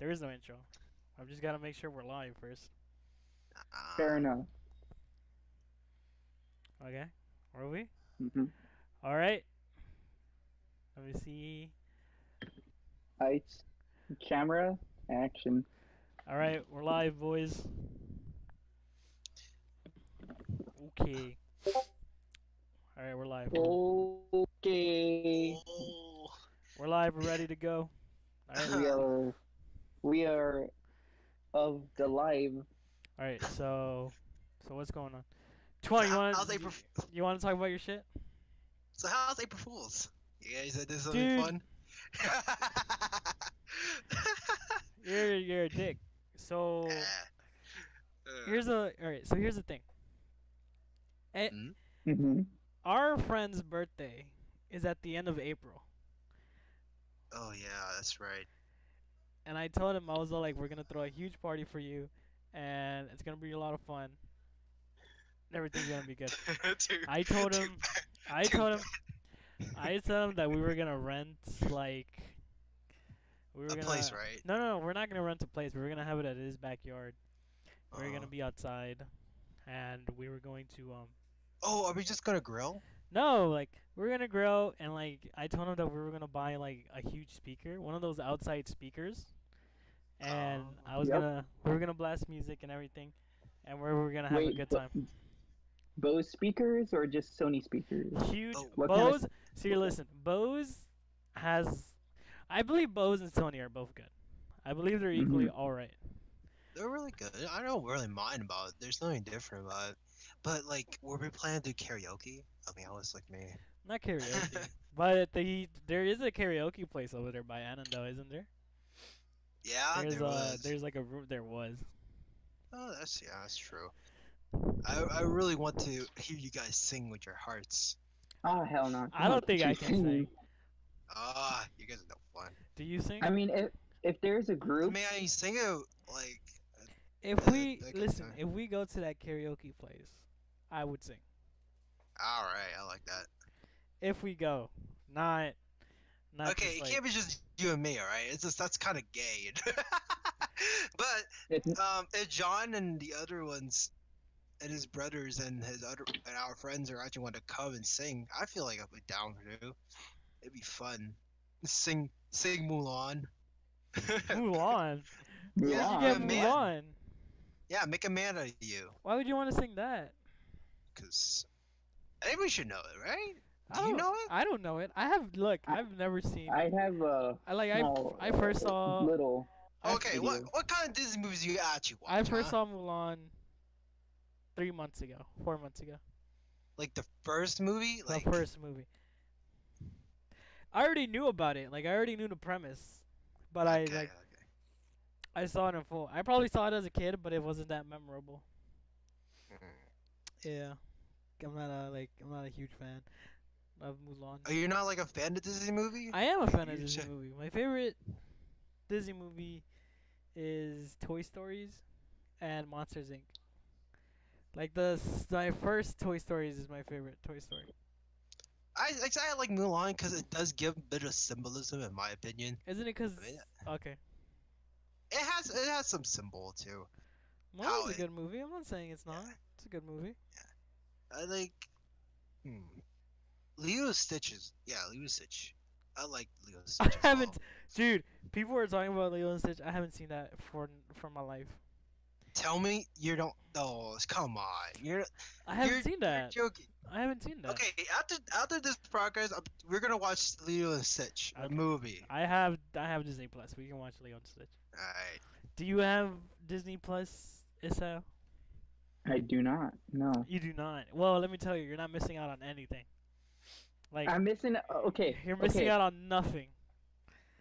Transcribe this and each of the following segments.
There is no intro. I've just got to make sure we're live first. Fair enough. Okay. Are we? hmm All right. Let me see. Lights, camera, action. All right, we're live, boys. Okay. All right, we're live. Okay. We're live. We're ready to go. All right. We are, we are of the live. All right. So, so what's going on? Twenty. You want how's to April? you want to talk about your shit? So how's April Fools? You guys did this something Dude. fun? You're you're a dick. So here's a all right. So here's the thing. Eh, hmm our friend's birthday is at the end of April, oh yeah, that's right. And I told him I was all like, "We're gonna throw a huge party for you, and it's gonna be a lot of fun. Everything's gonna be good." Dude, I told him. I told him. I told him that we were gonna rent like. We were a gonna. place, right? No, no, no. We're not gonna rent a place. We were gonna have it at his backyard. We were Uh, gonna be outside, and we were going to um. Oh, are we just gonna grill? No, like we were gonna grow, and like I told him that we were gonna buy like a huge speaker, one of those outside speakers, and Oh. I was Yep. gonna we were gonna blast music and everything, and we were gonna have a good time. Bose speakers or just Sony speakers? Huge Oh. What kind of Bose. See, listen, Bose has, I believe Bose and Sony are both good. I believe they're equally Mm-hmm. all right. They're really good. I don't really mind about it. There's nothing different about it. But like, were we planning to do karaoke? I mean, like, me. Not karaoke, but the there is a karaoke place over there by Annandale, isn't there? Yeah, There's there a was. there's like a room. There was. Oh, that's yeah, that's true. I I really want to hear you guys sing with your hearts. Oh hell no! I don't think I can sing. Ah, you guys are no fun. Do you sing? I mean, if if there's a group, May I sing it like? If Uh, we okay, listen, if we go to that karaoke place, I would sing. All right, I like that. If we go, not, not okay, just it like, can't be just you and me, all right? It's just that's kind of gay. but if, um, if John and the other ones, and his brothers and his other and our friends are actually want to come and sing, I feel like I'd be down for it. It'd be fun. Sing, sing Mulan. Mulan. Mulan. You Yeah, get man. Mulan. yeah, make a man out of you, Why would you want to sing that? Cause everybody should know it, right? I Do you don't- know it? I don't know it. I have look. I- I've never seen. I have a I like. I small, I first saw. little. Okay, what video. what kind of Disney movies do you actually watch? I first huh? saw Mulan. Three months ago, four months ago, like the first movie, like the first movie. I already knew about it. Like I already knew the premise, but I like okay. I saw it in full. I probably saw it as a kid, but it wasn't that memorable. Mm. Yeah, I'm not a like I'm not a huge fan of Mulan. Oh, you're not like a fan of Disney movie? I am a fan of You Disney should- movie. My favorite Disney movie is Toy Stories and Monsters Inc. Like the my first Toy Stories is my favorite Toy Story. I I, like Mulan because it does give a bit of symbolism, in my opinion. Isn't it 'cause I mean, okay, It has it has some symbol too. Mulan's how a it- good movie. I'm not saying it's not. Yeah. It's a good movie. I like. Hmm. Leo Stitches. Yeah, Leo Stitch. I like Leo Stitch. I haven't, well. dude. People are talking about Lilo and Stitch. I haven't seen that for for my life. Tell me you don't. Oh, come on. You're. I haven't you're, seen that. You're joking. I haven't seen that. Okay, after after this progress, I'm- we're gonna watch Leo and Stitch, a movie. I have I have Disney Plus. We can watch Lilo and Stitch. Alright. Do you have Disney Plus, Issa? I do not. No. You do not. Well, let me tell you, you're not missing out on anything. Like I'm missing. Okay. you're missing okay. out on nothing.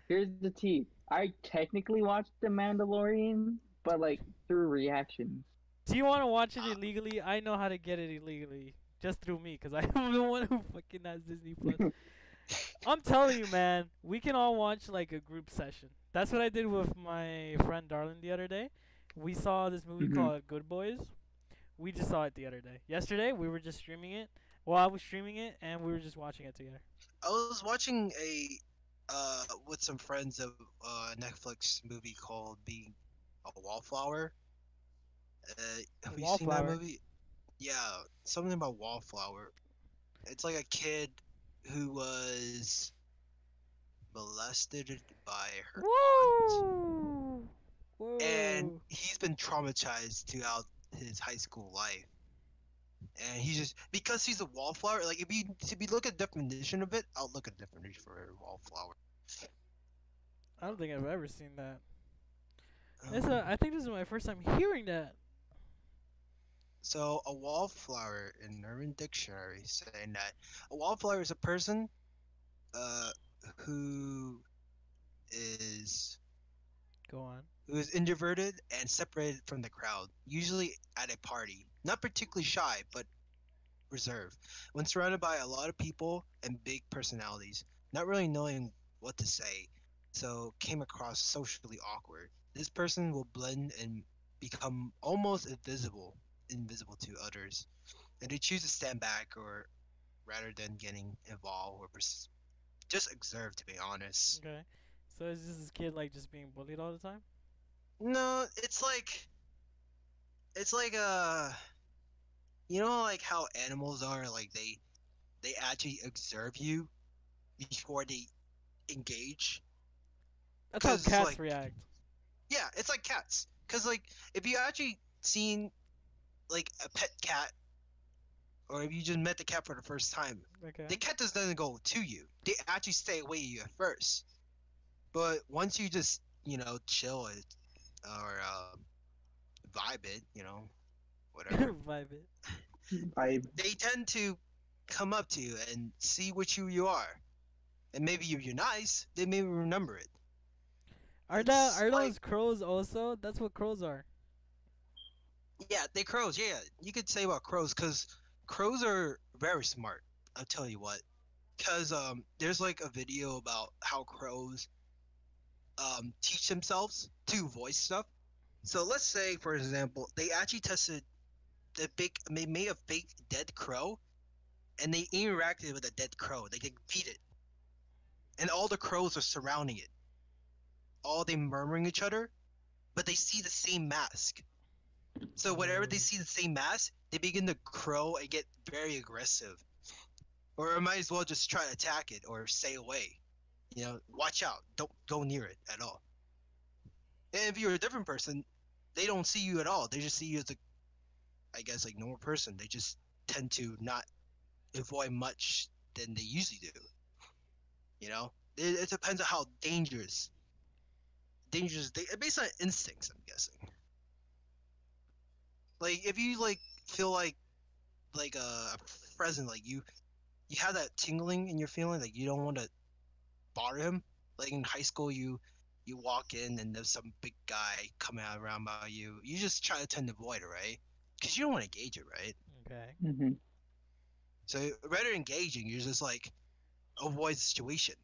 Here's the tea. I technically watched The Mandalorian, but like through reactions. Do you want to watch it Uh, illegally? I know how to get it illegally, just through me, cause I'm the one who fucking has Disney Plus. I'm telling you, man, we can all watch like a group session. That's what I did with my friend Darlin the other day. We saw this movie Mhm. called Good Boys. We just saw it the other day. Yesterday, we were just streaming it. Well, I was streaming it, and we were just watching it together. I was watching a uh with some friends of uh Netflix movie called Being a Wallflower. Uh, have you seen that movie? Yeah, something about Wallflower. It's like a kid who was molested by her aunt, Woo! And he's been traumatized throughout his high school life. And he's just because he's a wallflower. Like if you if you look at definition of it, I'll look at the definition for a wallflower. I don't think I've ever seen that. This, Um, uh, I think this is my first time hearing that. So a wallflower in Urban Dictionary saying that a wallflower is a person uh, who is Go on. Who is introverted and separated from the crowd, usually at a party. Not particularly shy, but reserved. When surrounded by a lot of people and big personalities, not really knowing what to say, so came across socially awkward. This person will blend and become almost invisible, invisible to others, and they choose to stand back or rather than getting involved or pers- just observe. To be honest, Okay. So is this kid like just being bullied all the time? No, it's like it's like uh you know like how animals are like they they actually observe you before they engage. That's how cats like- react. Yeah, it's like cats. Cuz like if you actually seen like a pet cat or if you just met the cat for the first time, Okay. the cat just doesn't go to you. They actually stay away you at first. But once you just, you know, chill it or um, vibe it, you know, whatever, Vibe it. I they tend to come up to you and see what you you are. And maybe if you're nice, they may remember it. Are that are like- those crows also? That's what crows are. Yeah, they crows. Yeah, you could say about crows because crows are very smart. I'll tell you what. Because um, there's like a video about how crows um, teach themselves to voice stuff. So let's say, for example, they actually tested the big, they made a fake dead crow, and they interacted with a dead crow. They could beat it, and all the crows are surrounding it. All they murmuring each other, but they see the same mask. So whenever they see the same mask, they begin to crow and get very aggressive. Or might as well just try to attack it or stay away. You know, watch out. Don't go near it at all. And if you're a different person, they don't see you at all. They just see you as a, I guess, like normal person. They just tend to not avoid much than they usually do. You know, it, it depends on how dangerous. Dangerous. They, based on instincts, I'm guessing. Like if you like feel like like a, a present, like you you have that tingling in your feeling, like you don't want to bother him. Like in high school, you you walk in and there's some big guy coming out around by you. You just try to tend to avoid it, right? Because you don't want to engage it, right? Okay. mhm. So rather engaging, you're just like avoid the situation.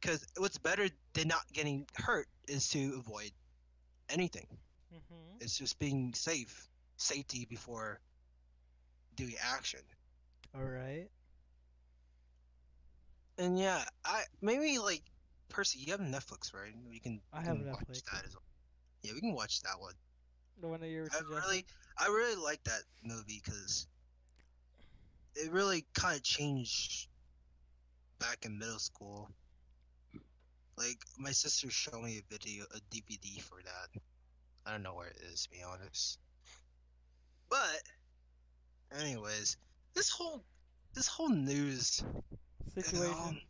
Because what's better than not getting hurt is to avoid anything. Mhm. It's just being safe, safety before doing action. All right. And yeah, I maybe like Percy, you have Netflix, right? We can. I have can watch Netflix. that as well. Yeah, we can watch that one. The one that you were I really, I really like that movie because it really kind of changed back in middle school. Like my sister showed me a video, a DVD for that. I don't know where it is, to be honest. But, anyways, this whole, this whole news, Situation.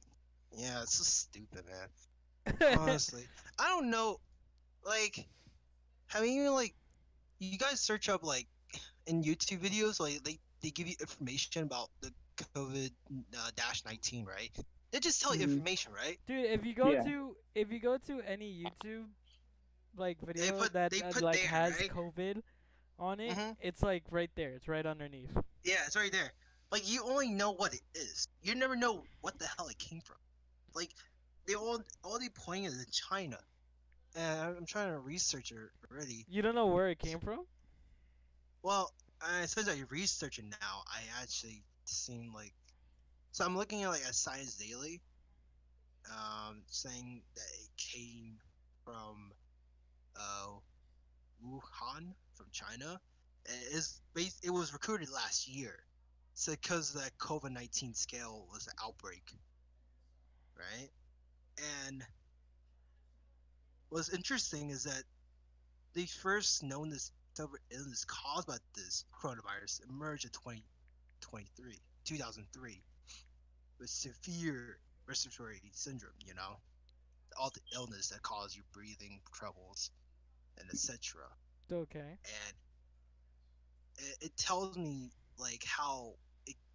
yeah, it's so stupid, man. Honestly, I don't know. Like, have you like, you guys search up like in YouTube videos, like they they give you information about the COVID uh, dash nineteen, right? They just tell you Mhm. information, right? Dude, if you go Yeah. to if you go to any YouTube like video put- that uh, like there, has right? COVID on it, Mhm. it's like right there. It's right underneath. Yeah, it's right there. Like you only know what it is. You never know what the hell it came from. Like they all all they pointing is in China, and I'm- trying to research it already. You don't know where it came from? Well, uh, since I research it now, I actually seen like, so I'm looking at like a Science Daily, um, saying that it came from uh, Wuhan from China. It is bas- it was recruited last year, so because that COVID nineteen scale was an outbreak, right? And what's interesting is that they first known this illness caused by this coronavirus emerged in 2023, 2003, with severe respiratory syndrome. You know, all the illness that cause you breathing troubles and etc. Okay. And it, it tells me like how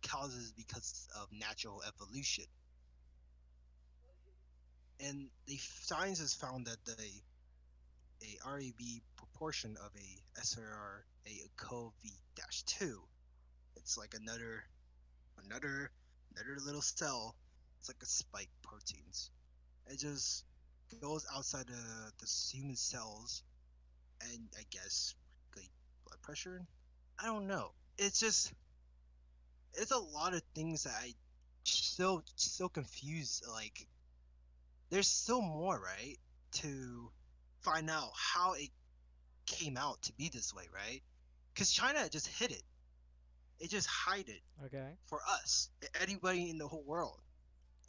causes because of natural evolution. And the scientists found that the a RAB proportion of a SRR a CoV-2. It's like another another another little cell. It's like a spike proteins. It just goes outside the the human cells and I guess like blood pressure. I don't know. It's just it's a lot of things that I still still confused. Like there's still more, right? To find out how it came out to be this way, right? Because China just hid it. It just hide it Okay. for us, anybody in the whole world.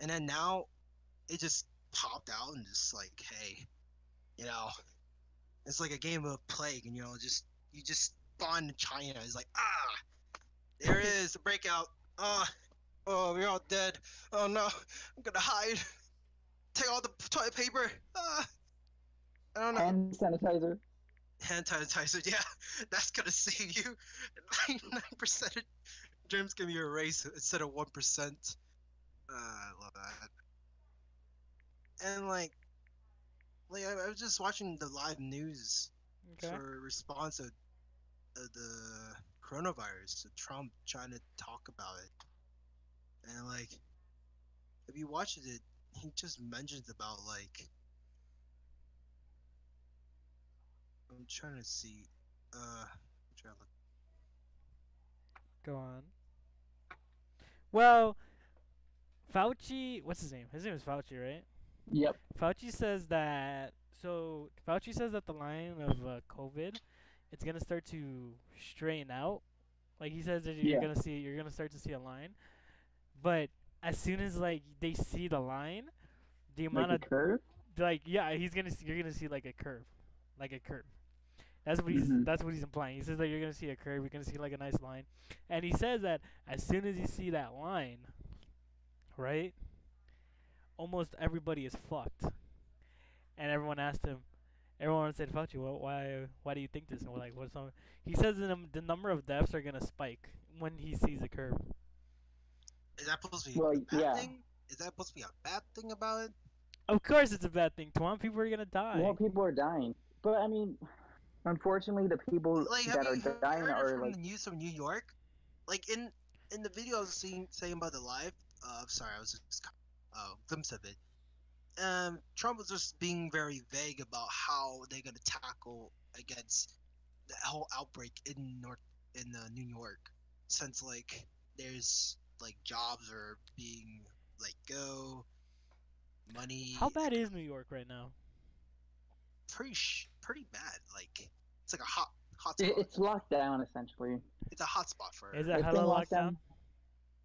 And then now it just popped out and just like, hey, you know, it's like a game of plague, and you know, just you just spawn China. It's like, ah, there it is, the breakout. Ah, oh, we're all dead. Oh no, I'm gonna hide. Take all the toilet paper. Ah, I don't know. Hand sanitizer. hand sanitizer. Yeah, that's gonna save you. Ninety-nine percent of germs can be erased instead of one percent. Uh, I love that. And like, like I, I was just watching the live news Okay. for response of, of the coronavirus. So Trump trying to talk about it, and like, if you watch it, he just mentions about like I'm trying to see. Uh, I'm trying to look. Go on. Well, Fauci, what's his name? His name is Fauci, right? Yep. Fauci says that. So Fauci says that the line of uh, COVID, it's gonna start to straighten out. Like he says that you're gonna see, you're gonna start to see a line. But as soon as like they see the line, the amount Like of a curve. like yeah, he's gonna see, you're gonna see like a curve, like a curve. That's what he's Mhm. that's what he's implying. He says that you're gonna see a curve, you're gonna see like a nice line, and he says that as soon as you see that line, right, almost everybody is fucked. And everyone asked him, everyone said, "Fauci, well, why why do you think this?" And we're like, "What's wrong?" He says the num- the number of deaths are gonna spike when he sees a curve. Is that supposed to be Well, a bad yeah. thing? Is that supposed to be a bad thing about it? Of course, it's a bad thing. Twenty people are gonna die. More people are dying. But I mean, unfortunately, the people Like, have that are you heard dying are from like the news from New York? Like in in the video I was seeing saying about the live. Uh, sorry, I was just uh, glimpse of it. Um, Trump was just being very vague about how they're gonna tackle against the whole outbreak in North in uh, New York, since like there's like jobs are being let go, money. How bad is New York right now? Pretty sh- pretty bad. Like it's like a hot hot spot. it's locked down essentially. It's a hot spot for. Is it. it It's hella locked locked down? down.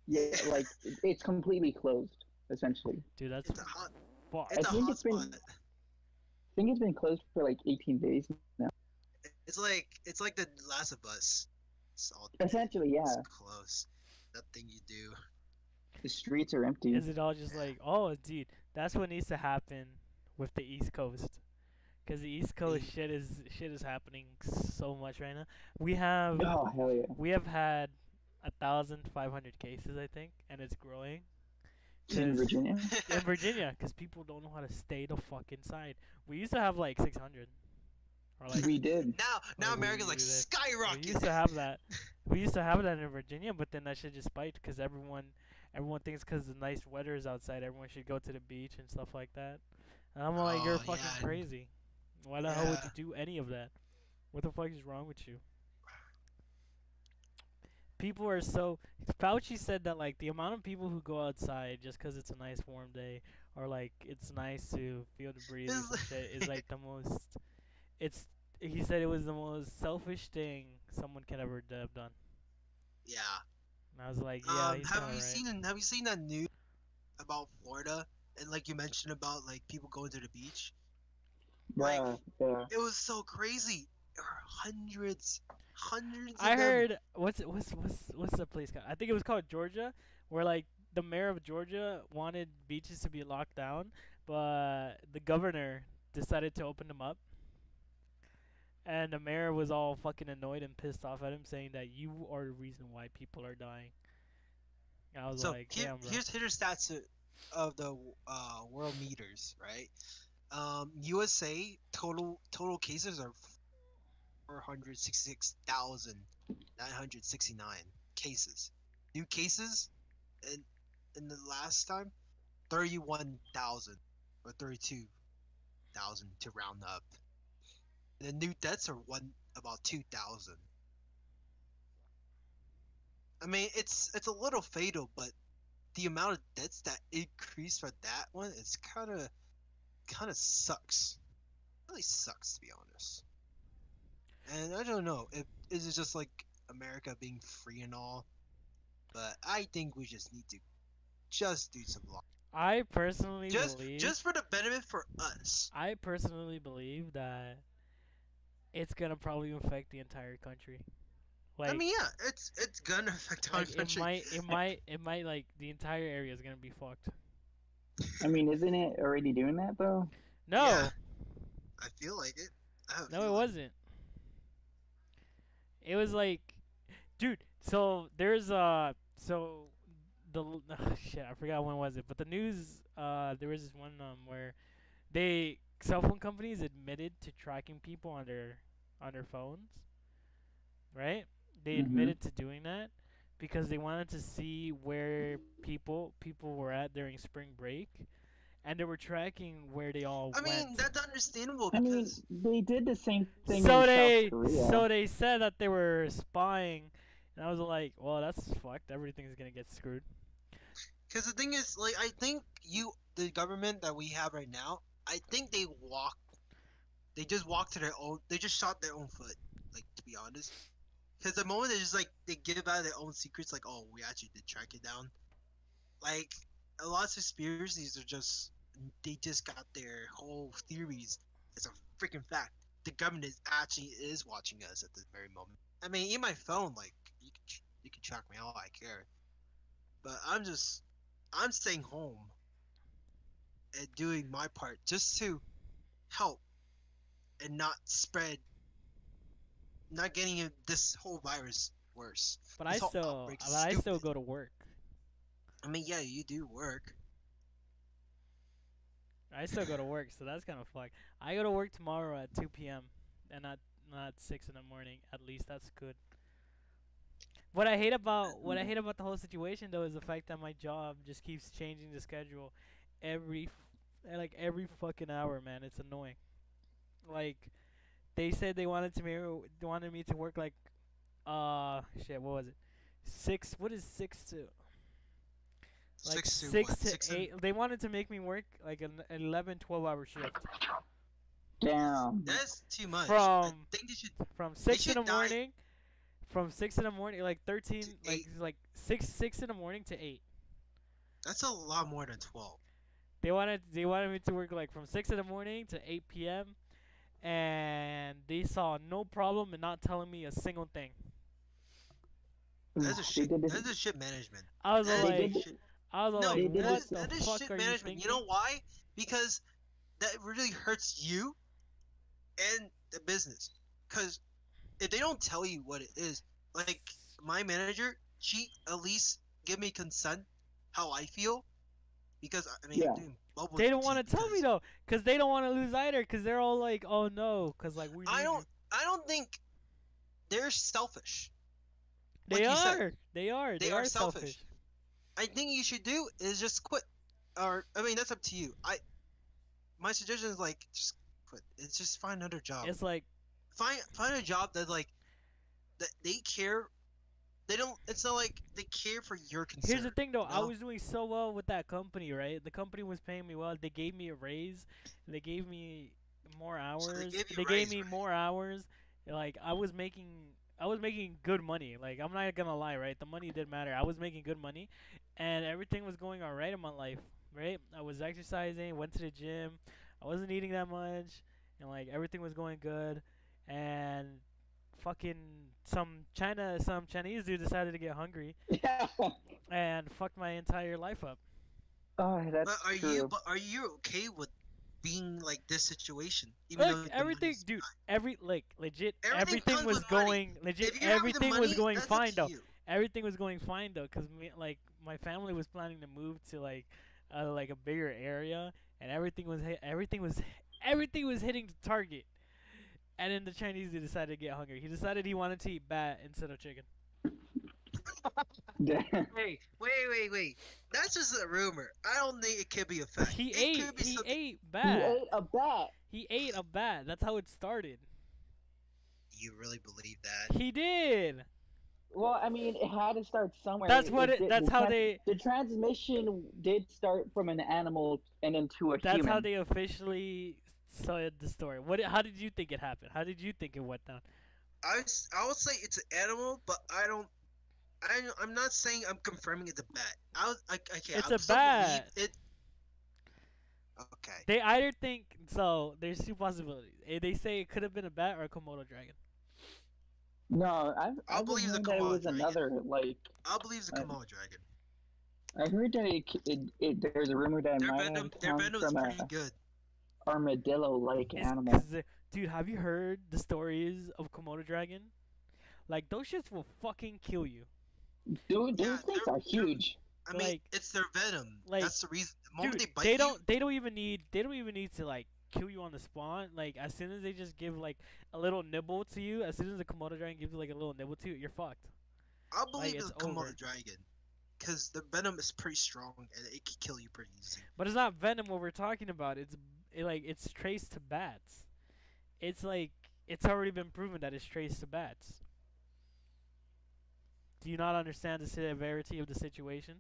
Yeah, like it's completely closed essentially. Dude, that's It's a hot. Fuck. It's I a think it's been- spot. I think it's been closed for like 18 days now. It's like it's like the Last of Us. It's all Essentially, yeah. it's close. That thing you do. The streets are empty. Is it all just like, oh, dude, that's what needs to happen with the East Coast, because the East Coast Mm. shit is shit is happening so much right now. We have Oh hell yeah! we have had a thousand five hundred cases, I think, and it's growing. In 'Cause- Virginia. in Virginia, because people don't know how to stay the fuck inside. We used to have like six hundred, or like we did. now now Like, we- America's like we- we used to have that. We used to have that in Virginia, but then that shit just spiked because everyone, everyone thinks because the nice weather is outside, everyone should go to the beach and stuff like that. And I'm like, you're Oh, fucking yeah. crazy. Why the hell would you do any of that? What the fuck is wrong with you? People are so. Fauci said that like the amount of people who go outside just because it's a nice warm day or like it's nice to feel to breathe or shit is like the most. It's he said it was the most selfish thing someone could ever have done. Yeah. And I was like, yeah, um, have you right. seen Have you seen that news about Florida and like you mentioned about like people going to the beach? Like- Yeah, yeah. It was so crazy. There were hundreds, hundreds. I of them. heard what's it- what's what's what's the place called? I think it was called Georgia, where like the mayor of Georgia wanted beaches to be locked down, but the governor decided to open them up. And the mayor was all fucking annoyed and pissed off at him, saying that you are the reason why people are dying. And I was So like, here, damn, here's here's stats of- of the uh, world meters, right? Um, USA total total cases are four hundred sixty six thousand nine hundred sixty nine cases. New cases, in in the last time, thirty one thousand or thirty two thousand to round up. The new deaths are one about two thousand. I mean, it's it's a little fatal, but the amount of deaths that increased for that one is kind of kind of sucks. Really sucks to be honest. And I don't know if is it just like America being free and all, but I think we just need to just do some law. I personally Just believe just for the benefit for us. I personally believe that it's gonna probably affect the entire country. Like, I mean, yeah, it's it's gonna affect our like it country. might, it might, it might like the entire area is gonna be fucked. I mean, isn't it already doing that though? No, Yeah. I feel like it. I have no, it feeling. wasn't. It was like, dude. So there's uh, so the l- shit. I forgot when was it, but the news. Uh, there was this one um where they cell phone companies admitted to tracking people on their on their phones, right? They Mhm. admitted to doing that because they wanted to see where people people were at during spring break, and they were tracking where they all went. I mean, that's understandable I mean, because they did the same thing so in they South Korea. so they said that they were spying, and I was like, well, that's fucked. Everything's gonna get screwed. Because the thing is, like, I think you, the government that we have right now, I think they walk, they just walk to their own, they just shot their own foot, like, to be honest. Because the moment they just, like, they give out their own secrets, like, oh, we actually did track it down. Like, a lot of conspiracies are just, they just got their whole theories as a freaking fact. The government is actually is watching us at this very moment. I mean, in my phone, like, you can, you can track me all I care. But I'm just, I'm staying home and doing my part just to help and not spread, not getting this whole virus worse. But I This whole still, but I still go to work. I mean, yeah, you do work. I still go to work, so that's kind of fucked. I go to work tomorrow at 2 p.m. and not not 6 in the morning. At least that's good. What I hate about what I hate about the whole situation though is the fact that my job just keeps changing the schedule every like every fucking hour, man. It's annoying. Like they said they wanted to me they wanted me to work like uh shit, what was it? 6 what is 6 to like six to six what? to Six and- eight. They wanted to make me work like an 11, 12 hour shift Damn. That's too much. I From- think they should. from six in should the die- morning. From six in the morning, like thirteen, To like eight. like six six in the morning to eight. That's a lot more than twelve. They wanted they wanted me to work like from six in the morning to eight p.m. And they saw no problem in not telling me a single thing. That's a shit. this- That's a shit management. I was That like, shit- I was No, like, they did that the that is fuck shit are management. thinking? You, know why? Because that really hurts you and the business. Because if they don't tell you what it is, like my manager, she at least give me consent how I feel. Because I mean, Yeah. I'm doing bubble They don't want to tell me though, cause they don't want to lose either, cause they're all like, oh no, cause like we. I don't. you." I don't think they're selfish. They like you said, are. They are. They They, are are selfish. selfish. I think you should do is just quit. Or I mean, that's up to you. I my suggestion is like just quit. It's just find another job. It's like find find a job that like that they care They don't. It's not like they care for your concern. Here's the thing though, I was doing so well with that company, right? The company was paying me well. They gave me a raise. They gave me more hours. So they gave they a gave me right? more hours. Like I was making I was making good money. Like I'm not gonna lie, right? The money did matter. I was making good money and everything was going alright in my life, right? I was exercising, went to the gym, I wasn't eating that much, and like everything was going good and fucking some China some Chinese dude decided to get hungry Yeah. and fucked my entire life up. Oh, that's But are true. you? But are you okay with being like this situation? Even though Look, everything, dude. fine? Every like legit, Everything everything was with money. going legit. If you have the Everything was going fine though. you. Everything was going fine though, cause me, like my family was planning to move to like, uh, like a bigger area, and everything was hit, everything was everything was hitting the target. And then the Chinese dude decided to get hungry. He decided he wanted to eat bat instead of chicken. Wait, wait, wait, wait. That's just a rumor. I don't think it could be a fact. He it ate. He something- ate he ate a bat. He ate a bat. That's how it started. You really believe that? He did. Well, I mean, it had to start somewhere. That's what it. did- That's the how they. The transmission did start from an animal and into a That's human. how they officially said the story. What? How did you think it happened? How did you think it went down? I I would say it's an animal, but I don't. I I'm not saying I'm confirming it's a bat. I was I, okay. It's I'm a still bat. It. Okay. They either think so. There's two possibilities. They say it could have been a bat or a Komodo dragon. No, I've, I'll I've believe the heard that it Komodo was dragon. another like. I'll believe the Uh, Komodo dragon. I heard that it, it, it there's a rumor that it Their might venom, have their come venom is from pretty a good. armadillo-like It's animal. 'cause dude, have you heard the stories of Komodo dragon? Like those shits will fucking kill you. Dude, those Yeah, things they're- huge. I mean, like- it's their venom. like, That's the reason. The moment Dude, they bite they don't. They don't even need. They don't even need to like kill you on the spawn. Like as soon as they just give like a little nibble to you, as soon as the Komodo dragon gives you like a little nibble to you, you're fucked. I'll believe it's the Komodo over. dragon, because the venom is pretty strong and it can kill you pretty easy. But it's not venom what we're talking about. It's it, like it's traced to bats. It's like it's already been proven that it's traced to bats. Do you not understand the severity of the situation?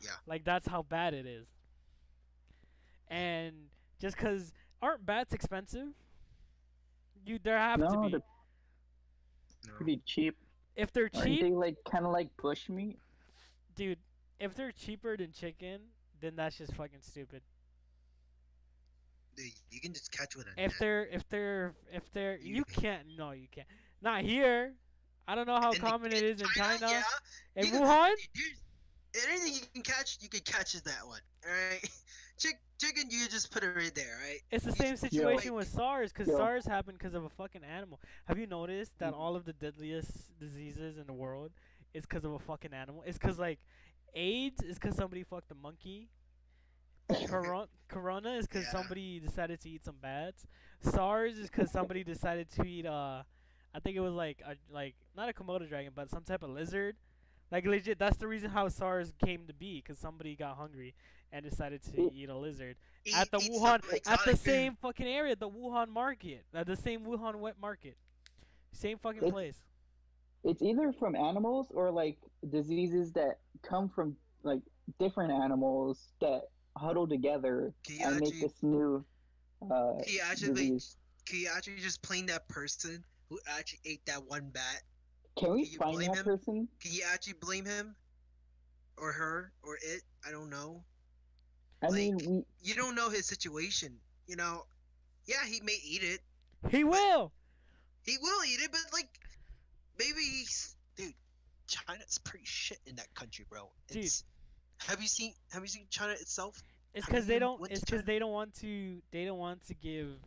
Yeah. Like that's how bad it is. And just 'cause aren't bats expensive? You there have to No, be. they're pretty cheap. If they're Aren't cheap, they like kind of like bush meat? dude. If they're cheaper than chicken, then that's just fucking stupid. Dude, you can just catch with a If net. they're if they're if they're You you can. can't no you can't not here. I don't know how In the- common it is in China. Yeah, In you can- Wuhan, dude, anything you can catch, you can catch is that one. All right, Chick, chicken, you just put it right there, right? it's the you same just- situation with SARS because Yo. SARS happened because of a fucking animal. Have you noticed that Mhm. all of the deadliest diseases in the world is because of a fucking animal? It's because like AIDS is because somebody fucked a monkey. Corona, corona is because Yeah. somebody decided to eat some bats. SARS is because somebody decided to eat uh, I think it was like a like not a komodo dragon, but some type of lizard. Like legit, that's the reason how SARS came to be, because somebody got hungry and decided to Eat- eat a lizard Eat- at the Wuhan, some at the exotic food. same fucking area, the Wuhan market, at the same Wuhan wet market, same fucking It's- place. It's either from animals or like diseases that come from like different animals that huddle together Can you and make this new uh, can you actually, disease. can you actually just blame that person who actually ate that one bat? Can we can you find that him? person? Can you actually blame him, or her, or it? I don't know. I mean, we You don't know his situation. You know, yeah, he may eat it. He will. He will eat it, but like, maybe, he's, dude, China's pretty shit in that country, bro. Dude. It's, have you seen Have you seen China itself? It's because they don't. It's because they don't want to. They don't want to give. Dude,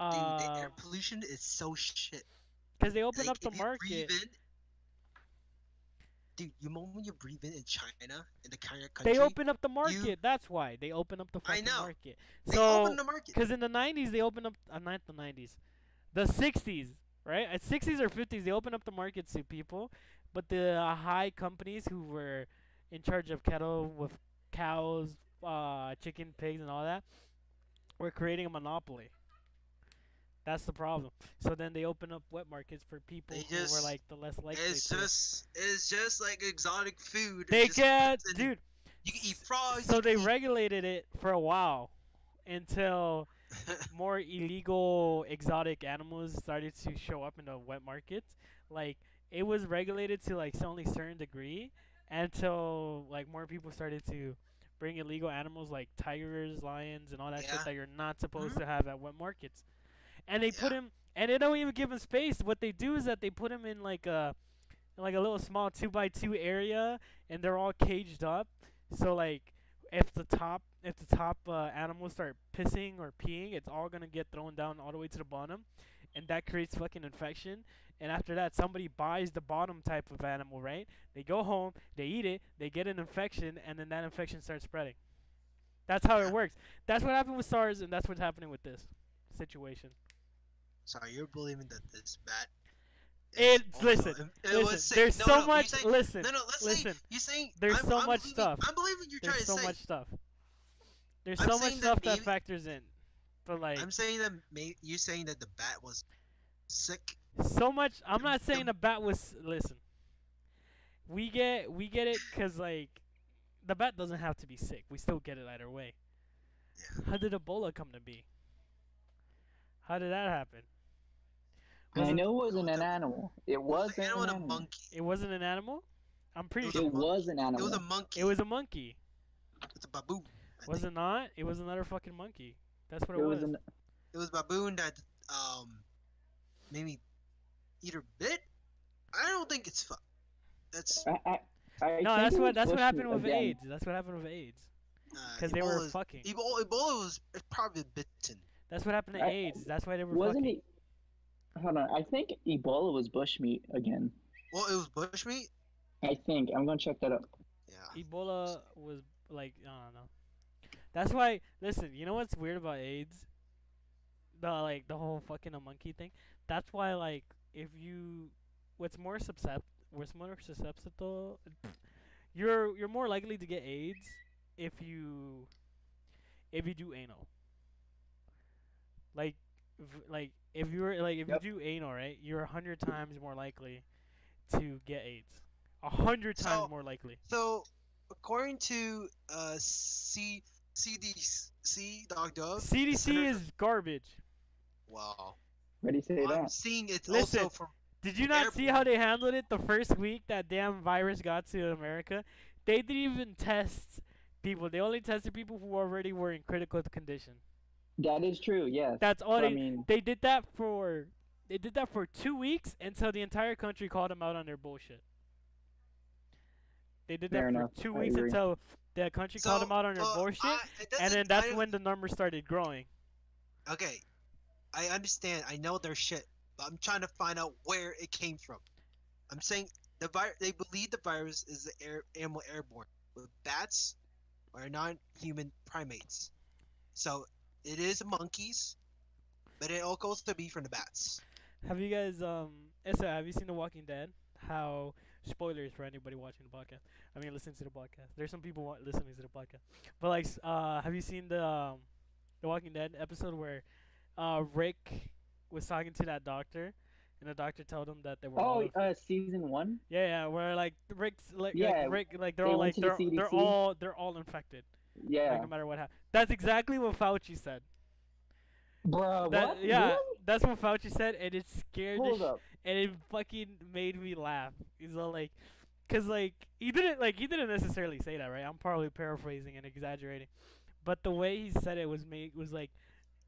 the Uh, air pollution is so shit. because they open Like, up the if you market. breathe in- dude, you moment you breathe in in China, in the China country, They open up the market. That's why they open up the I fucking know. market. they So, open the market. because in the '90s they opened up. Uh, not the '90s, the '60s, right? At '60s or '50s they opened up the market to people, but the uh, high companies who were in charge of cattle with cows, uh, chicken, pigs, and all that were creating a monopoly. That's the problem. So then they open up wet markets for people They who are like the less likely. It's to. just it's just like exotic food. they just in- dude. You can eat frogs. So they eat- regulated it for a while until more illegal exotic animals started to show up in the wet markets. Like it was regulated to like only certain degree until like more people started to bring illegal animals like tigers, lions, and all that Yeah. shit that you're not supposed Mhm. to have at wet markets. And they put him, and they don't even give him space. What they do is that they put him in like a, like a little small two by two area, and they're all caged up. So like, if the top, if the top uh, animals start pissing or peeing, it's all gonna get thrown down all the way to the bottom, and that creates fucking infection. And after that, somebody buys the bottom type of animal, right? They go home, they eat it, they get an infection, and then that infection starts spreading. That's how it works. That's what happened with SARS, and that's what's happening with this situation. So you're believing that this bat. It- listen, it Listen, there's No, so no, much. saying- listen, No, no. Let's listen. say you saying There's I'm, so I'm much believing, stuff. I'm believing you're there's trying so to say. There's so much stuff. There's I'm so much saying that stuff that factors in, but like I'm saying that may, you saying that the bat was sick. so much. I'm not saying the bat was. Listen, we get we get it because like the bat doesn't have to be sick. We still get it either way. Yeah. How did Ebola come to be? How did that happen? I know it wasn't an animal. It wasn't an animal and a animal. monkey. It wasn't an animal. I'm pretty was sure It was an animal. It was a monkey. it was a monkey. It's a baboon. I Was think. it not? It was another fucking monkey. That's what It it, was was. an. It was baboon that um maybe either bit. I don't think it's fu- That's I, I, I no, that's what that's what uh, happened with again. AIDS. That's what happened with AIDS. uh, Because they were fucking. Ebola, Ebola was probably bitten. That's what happened to I- AIDS. That's why they were Wasn't fucking. it? Hold on. I think Ebola was bushmeat again. Well, it was bushmeat. I think. I'm gonna check that up. Yeah. Ebola was like I don't know. That's why. Listen, you know what's weird about AIDS? The like the whole fucking a monkey thing. That's why like if you, what's more suscept, what's more susceptible, you're you're more likely to get AIDS if you, if you do anal. Like, v- like if you're like if Yep. you do anal right, you're a hundred times more likely to get AIDS. A hundred times So- more likely. So, according to uh C CDC.gov, CDC is garbage. wow. What do you say I'm that? seeing it's Listen. also from Did you not see how they handled it the first week that damn virus got to America? They didn't even test people. They only tested people who already were in critical condition. That is true. Yes. That's all they I mean, they did that for they did that for 2 weeks until the entire country called them out on their bullshit. They did that Fair for enough. 2 I weeks agree. until the country called them out on their uh, bullshit I- and then that's when the numbers started growing. Okay, I understand. I know their shit, but I'm trying to find out where it came from. I'm saying the virus. They believe the virus is the air, animal airborne with bats or non-human primates. So it is monkeys, but it all goes to be from the bats. Have you guys um Issa, have you seen The Walking Dead? How spoilers for anybody watching the podcast. I mean listening to the podcast. There's some people wa- listening to the podcast. But like uh have you seen the um The Walking Dead episode where uh Rick was talking to that doctor and the doctor told him that they were oh, inf- uh, season one. yeah, yeah, where like Rick's like, Yeah, like Rick like they're they all like they're they're all they're all infected. Yeah. Like no matter what happens. That's exactly what Fauci said. Bro, That, what? yeah, Really? that's what Fauci said and it scared the Hold sh- up. and it fucking made me laugh. He's all like, cause like he didn't like he didn't necessarily say that, right? I'm probably paraphrasing and exaggerating, but the way he said it was made was like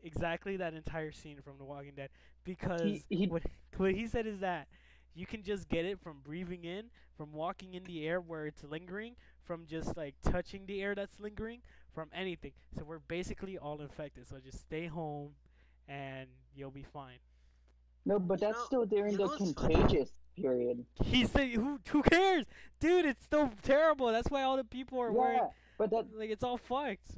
exactly that entire scene from The Walking Dead. Because he- what what he said is that you can just get it from breathing in, from walking in the air where it's lingering, from just like touching the air that's lingering, from anything. So we're basically all infected. So just stay home, and you'll be fine. No, but You that's know- still during the know funny? contagious period. He said, "Who who cares, dude? It's still terrible. That's why all the people are Yeah, wearing but that like it's all fucked."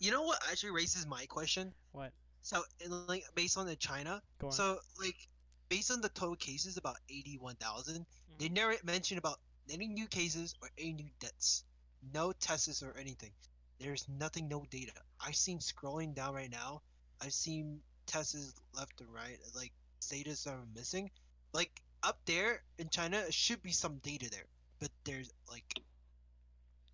You know what actually raises my question? What? So, in, like, based on the China, Go on. so like, based on the total cases, about eighty-one thousand. They Mhm. never mention about any new cases or any new deaths. No tests or anything. There's nothing, no data. I've seen scrolling down right now. I've seen tests left and right, like data are missing. Like up there in China, it should be some data there, but there's like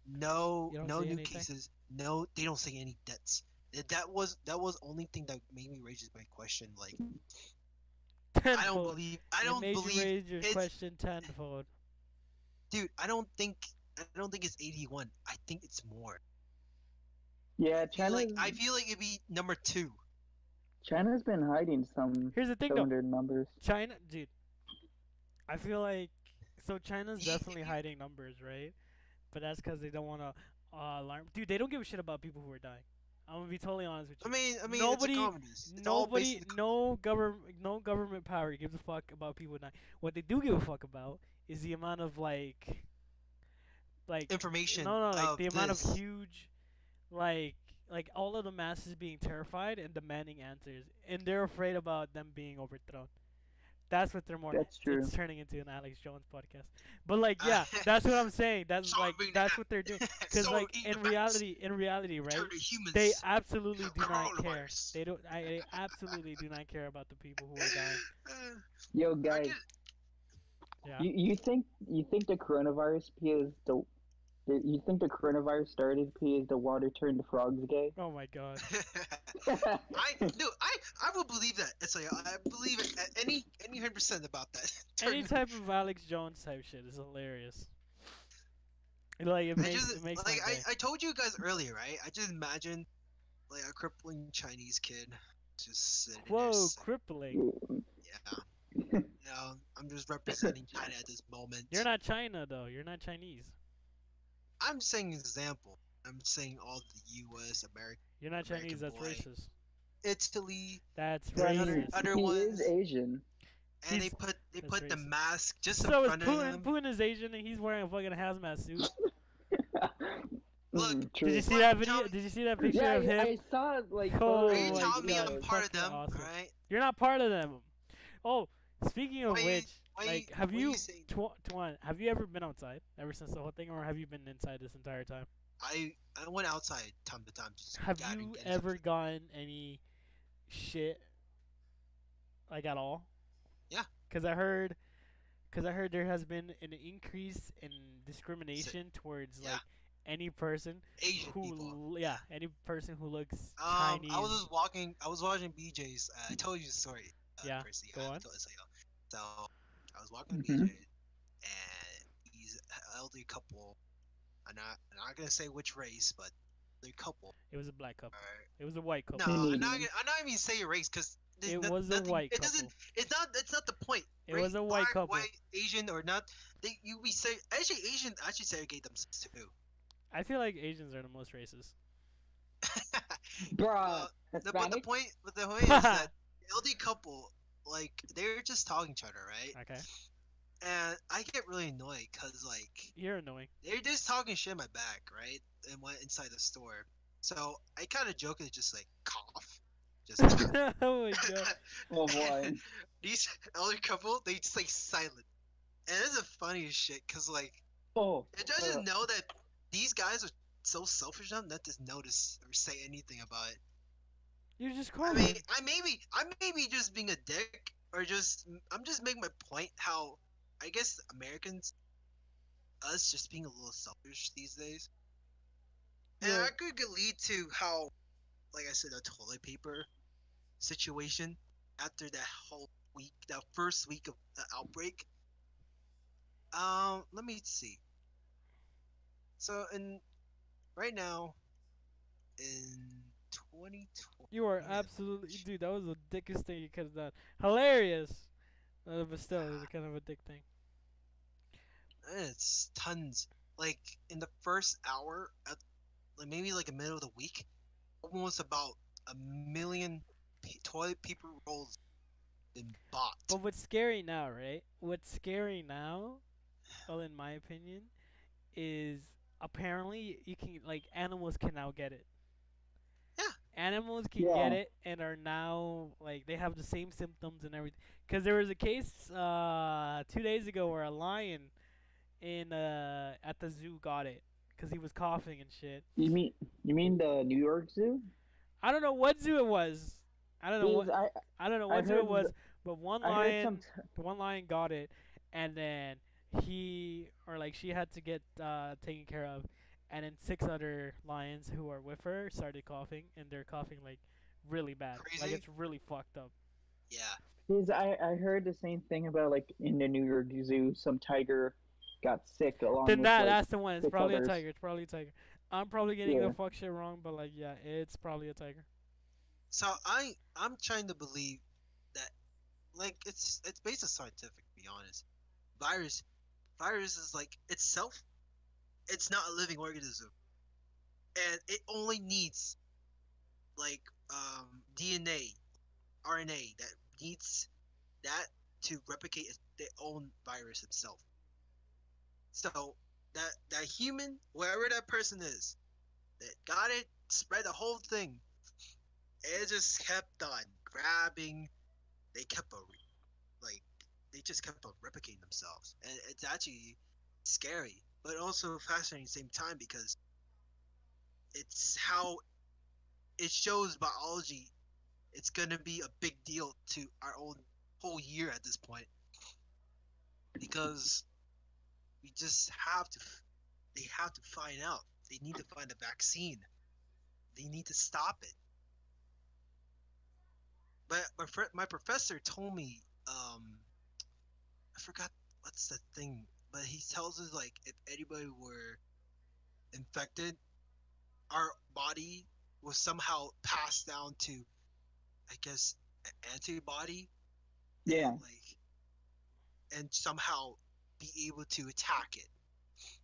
no no new anything? cases. No, they don't say any deaths. That was that was only thing that made me raise my question. Like I don't believe I don't made you believe, raise your it's- question tenfold. dude. I don't think I don't think it's eighty one. I think it's more. Yeah, I feel China. like I feel like it'd be number two. China's been hiding some Here's the thing though, cylinder numbers. China, dude. I feel like so China's definitely hiding numbers, right? But that's because they don't want to uh, alarm. Dude, they don't give a shit about people who are dying. I'm gonna be totally honest with you. I mean, I mean, Nobody- it's a. It's Nobody, no government, no government power gives a fuck about people dying. What they do give a fuck about is the amount of like, like information. no, no, like the amount this. of huge, like, like all of the masses being terrified and demanding answers, and they're afraid about them being overthrown. That's what they're more. That's true. It's turning into an Alex Jones podcast. But like, yeah, that's what I'm saying. That's like that's what they're doing. Because So like in reality, in reality, right? Turn to humans. They absolutely do not care. Coronavirus. They don't. I, they absolutely do not care about the people who are dying. Uh, Yo, guys, Yeah. you, you think you think the coronavirus is the the- you think the coronavirus started because the water turned the frogs gay? Oh my god. I dude, I I will believe that. It's like I believe it any any hundred percent about that. Any type of Alex Jones type shit is hilarious. It, Like it I makes just it makes like I. I told you guys earlier, right? I just imagine like a crippling Chinese kid just sitting there. Whoa, s- crippling. Yeah. You know, I'm just representing China at this moment. You're not China though. You're not Chinese. I'm saying example. I'm saying all the U.S., America, You're not American Chinese. That's boy. racist. Italy, That's Yeah, Yeah, other- racist. other he ones- is Asian. and they put they that's put the mask just in So is front of Putin. him. Putin is Asian and he's wearing a fucking hazmat suit. Look, Mm, Did you see What? that video? me- Did you see that picture yeah, of him? I saw it. like. Oh Are you my telling me God, I'm it's part of fucking them? awesome. Right? You're not part of them. Oh, speaking of Why you- which, like, have you, you? Tw- Twan, have you ever been outside ever since the whole thing, or have you been inside this entire time? I I went outside time to time. Just Have you ever something. gotten any shit like at all? Yeah. Cause I heard, cause I heard there has been an increase in discrimination towards yeah. like any person Asian who, people? yeah, any person who looks Um, Chinese. I was just walking. I was watching BJ's. Uh, I told you the story. Uh, Yeah, Percy. go I on. So, so was walking with Mhm. BJ, and he's an elderly couple. I'm not. I'm not gonna say which race, but they're a couple. it was a black couple. Alright. It was a white couple. No, I'm not. Gonna, I'm not even saying race because It was a white It couple. doesn't. It's not. It's not the point. It was a white black, couple. White, Asian or not? They you be say actually Asian actually segregate themselves too. I feel like Asians are the most racist. Bruh, Uh, the, but the point, but the point is that the LD couple, like they're just talking to each other, right? Okay, And I get really annoyed because like you're annoying. they're just talking shit in my back, right? And went inside the store. So I kind of jokingly just like cough, just. oh my god. Oh boy. These elder couple, they just like silent, and it's the funniest shit because like Oh. it doesn't uh, know that these guys are so selfish enough not to notice or say anything about it. You just I mean. I maybe I may be just being a dick, or just I'm just making my point. How I guess Americans, us just being a little selfish these days, and Yeah. that could could lead to how, like I said, a toilet paper situation after that whole week, that first week of the outbreak. Um, let me see. So in right now, in 2020. You are absolutely, dude. That was the dickest thing you could have done. Hilarious, uh, but still, it was kind of a dick thing. It's tons. Like in the first hour, at, like maybe like the middle of the week, almost about a million toilet paper rolls been bought. But what's scary now, right? What's scary now, well, in my opinion, is apparently you can like animals can now get it. Animals can Yeah. get it and are now like they have the same symptoms and everything. Because there was a case uh two days ago where a lion in uh at the zoo got it because he was coughing and shit. You mean you mean the New York Zoo? I don't know what zoo it was. I don't know what I, I don't know I what zoo it was, the- but one lion. T- one lion got it, and then he or like she had to get uh, taken care of, and then six other lions who are with her started coughing, and they're coughing like really bad, Crazy. like it's really fucked up. Yeah. Because I, I heard the same thing about like in the New York Zoo, some tiger got sick along Then with that like, that's the one. It's probably others. a tiger. It's probably a tiger. I'm probably getting Yeah. the fuck shit wrong, but like yeah, it's probably a tiger. So I I'm trying to believe that like it's it's based on scientific to be honest. Virus virus is like itself it's not a living organism. And it only needs like um DNA, RNA that needs that to replicate their own virus itself. So that that human, wherever that person is, that got it, spread the whole thing, it just kept on grabbing. They kept on, like, they just kept on replicating themselves, and it's actually scary, but also fascinating at the same time because it's how it shows biology. It's gonna be a big deal to our own whole year at this point because we just have to. They have to find out. They need to find a vaccine. They need to stop it. But my fr- my professor told me, um, I forgot what's the thing, but he tells us like if anybody were infected, our body will somehow pass down to, I guess, an antibody, Yeah. like, and somehow be able to attack it.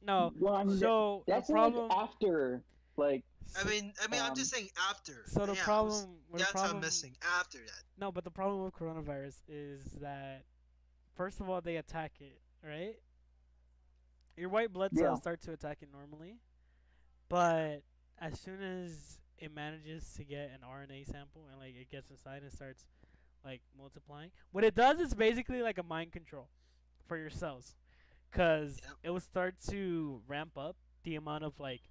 No, Well, I mean, so that's the like problem. after, like, I mean, I mean, I'm Um, just saying after. so the Yeah, I was- problem. That's problem, what I'm missing after that. No, but the problem with coronavirus is that first of all they attack it, right? Your white blood cells Yeah. start to attack it normally, but as soon as it manages to get an RNA sample and like it gets inside and starts like multiplying, what it does is basically like a mind control for your cells, cause Yep. it will start to ramp up the amount of like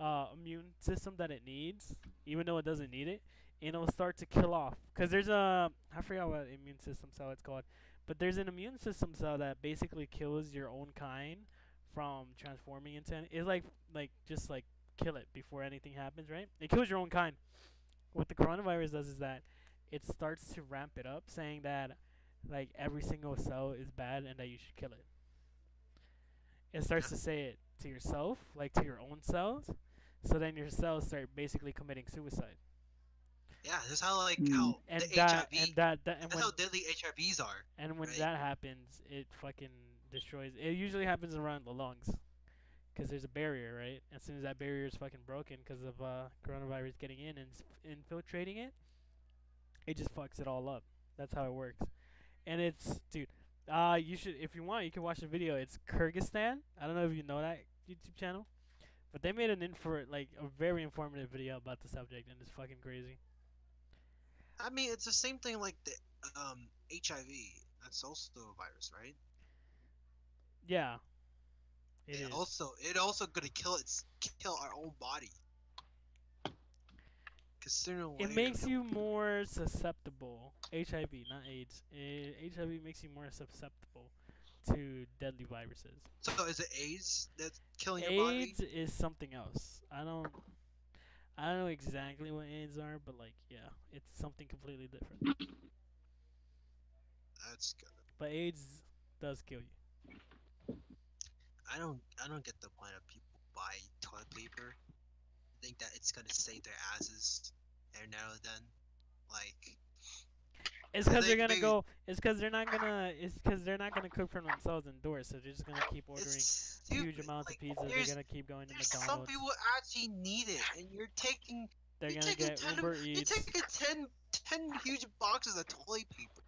uh, immune system that it needs, even though it doesn't need it and it'll start to kill off. Cause there's a I forgot what immune system cell it's called, but there's an immune system cell that basically kills your own kind from transforming into. Any, it's like like just like kill it before anything happens, right? It kills your own kind. What the coronavirus does is that it starts to ramp it up, saying that like every single cell is bad and that you should kill it. It starts to say it to yourself, like to your own cells. So then your cells start basically committing suicide. Yeah, that's how like Mm. how And the that HIV. and that, that and that's when how deadly HIVs are. And when Right. that happens, it fucking destroys. It usually happens around the lungs, because there's a barrier, right? As soon as that barrier is fucking broken because of uh, coronavirus getting in and infiltrating it, it just fucks it all up. That's how it works. And it's, dude. Uh, you should, if you want, you can watch the video. It's Kurzgesagt. I don't know if you know that YouTube channel, but they made an info like a very informative video about the subject, and it's fucking crazy. I mean, it's the same thing like the um HIV. That's also a virus, right? Yeah. It it is. also it also gonna kill its kill our own body. It makes you more susceptible. HIV, not AIDS. Eh, HIV makes you more susceptible to deadly viruses. So is it AIDS that's killing your body? AIDS is something else. I don't. I don't know exactly what AIDS are, but like, yeah, it's something completely different. That's good. But AIDS does kill you. I don't I don't get the point of people buy toilet paper. I Think that it's gonna save their asses every now and then. Like It's because they're gonna maybe- go. It's because they're not gonna. It's because they're not gonna cook for themselves indoors, so they're just gonna keep ordering huge amounts like, of pizzas. There's, They're gonna keep going to there's some people actually need it, and you're taking They're you're gonna taking get 10, Uber You're Eats. taking 10, 10 huge boxes of toilet paper.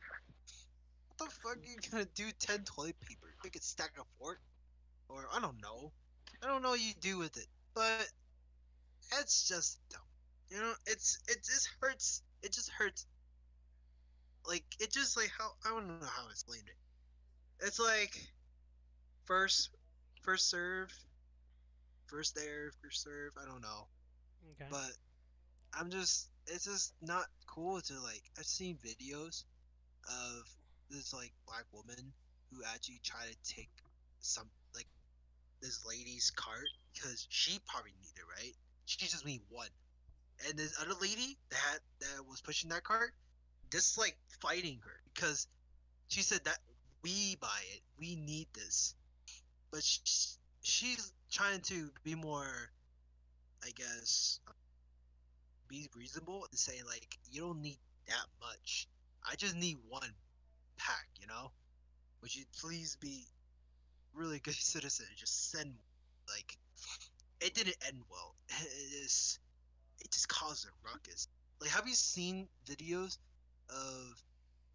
What the fuck are you gonna do 10 toilet paper? Make it stack a fort? Or, I don't know. I don't know what you do with it. But, it's just dumb. You know, it's, it just hurts. It just hurts. Like, it just like how, I don't know how to explain it. It's like, first, first serve, first there, first serve, I don't know Okay. but I'm just it's just not cool to like. I've seen videos of this like black woman who actually tried to take some this lady's cart because she probably needed it, right? She just need one, and this other lady that that was pushing that cart, just like fighting her because she said that we buy it, we need this, but sh she's trying to be more, I guess, be reasonable and say like you don't need that much. I just need one pack, you know. Would you please be really good citizen? and Just send like it didn't end well. It just it just caused a ruckus. Like, have you seen videos of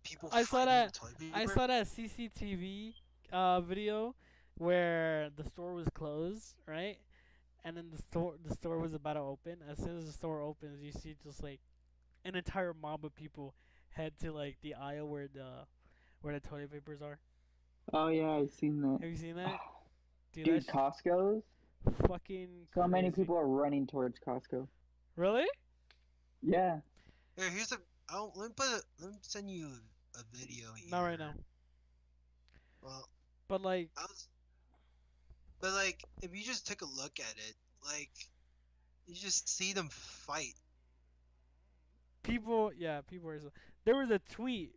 people? I saw that- I saw that CCTV uh, video where the store was closed, right? And then the store the store was about to open. As soon as the store opens, you see just like an entire mob of people head to like the aisle where the where the toilet papers are. Oh yeah, I've seen that. Have you seen that? Dude, Dude, Costco's. fucking. So many people are running towards Costco. Really? Yeah. Here, here's a. Oh, let me put a. Let me send you a, a video. Here. Not right now. Well, But like, I was. But like, if you just take a look at it, like, you just see them fight. people, yeah, people are. There was a tweet.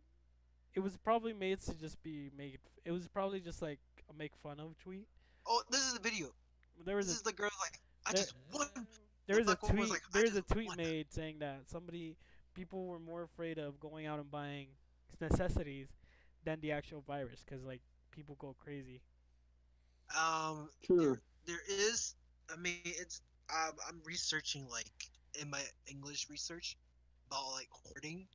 It was probably made to just be made. It was probably just like a make fun of tweet. Oh, this is the video. There was This a is the girl like, I there- just won. there was a black woman was tweet. like, There's a tweet want made saying that somebody, people were more afraid of going out and buying necessities than the actual virus, because like people go crazy. Um, True. there is. I mean, it's. Um, I'm researching like in my English research about like hoarding,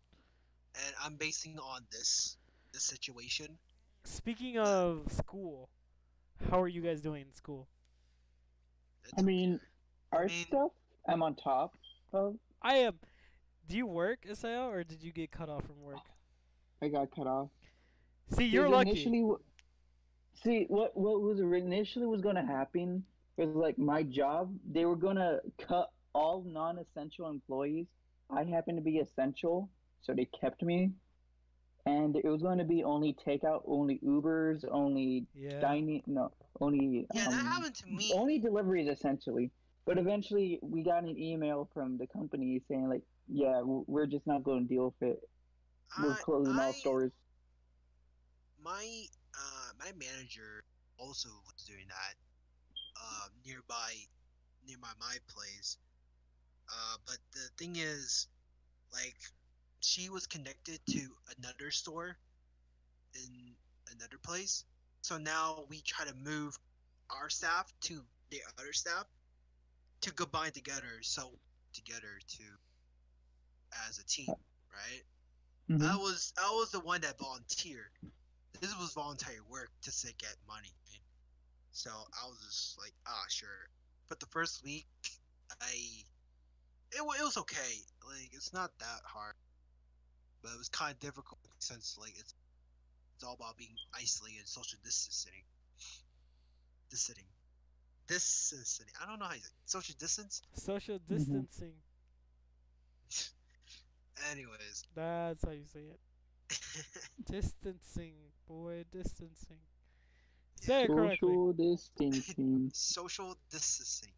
and I'm basing on this this situation. Speaking of school, how are you guys doing in school? I mean, our mean- stuff I'm on top of. I am. Do you work, Isaiah, or did you get cut off from work? I got cut off. See, you're Because lucky. Initially, see what what was initially was going to happen was like my job. They were going to cut all non-essential employees. I happen to be essential, so they kept me. And it was going to be only takeout, only Ubers, only Yeah. dining. No, only yeah, that um, happened to me. only deliveries essentially. But eventually, we got an email from the company saying like, yeah, we're just not going to deal with it. We're I- closing all I- stores. my uh my manager also was doing that uh, nearby nearby my place uh but the thing is like she was connected to another store in another place so now we try to move our staff to the other staff to combine together so together to as a team right Mhm. I was I was the one that volunteered. This was voluntary work just to get money. right? So I was just like, ah, sure. But the first week, I it, it was okay. Like it's not that hard, but it was kind of difficult since like it's it's all about being isolated, and social distancing, distancing, distancing. I don't know how you say it. social distance. Social Mm-hmm. distancing. Anyways, That's how you say it. Distancing, boy, distancing. Say it correctly. Social distancing. social distancing.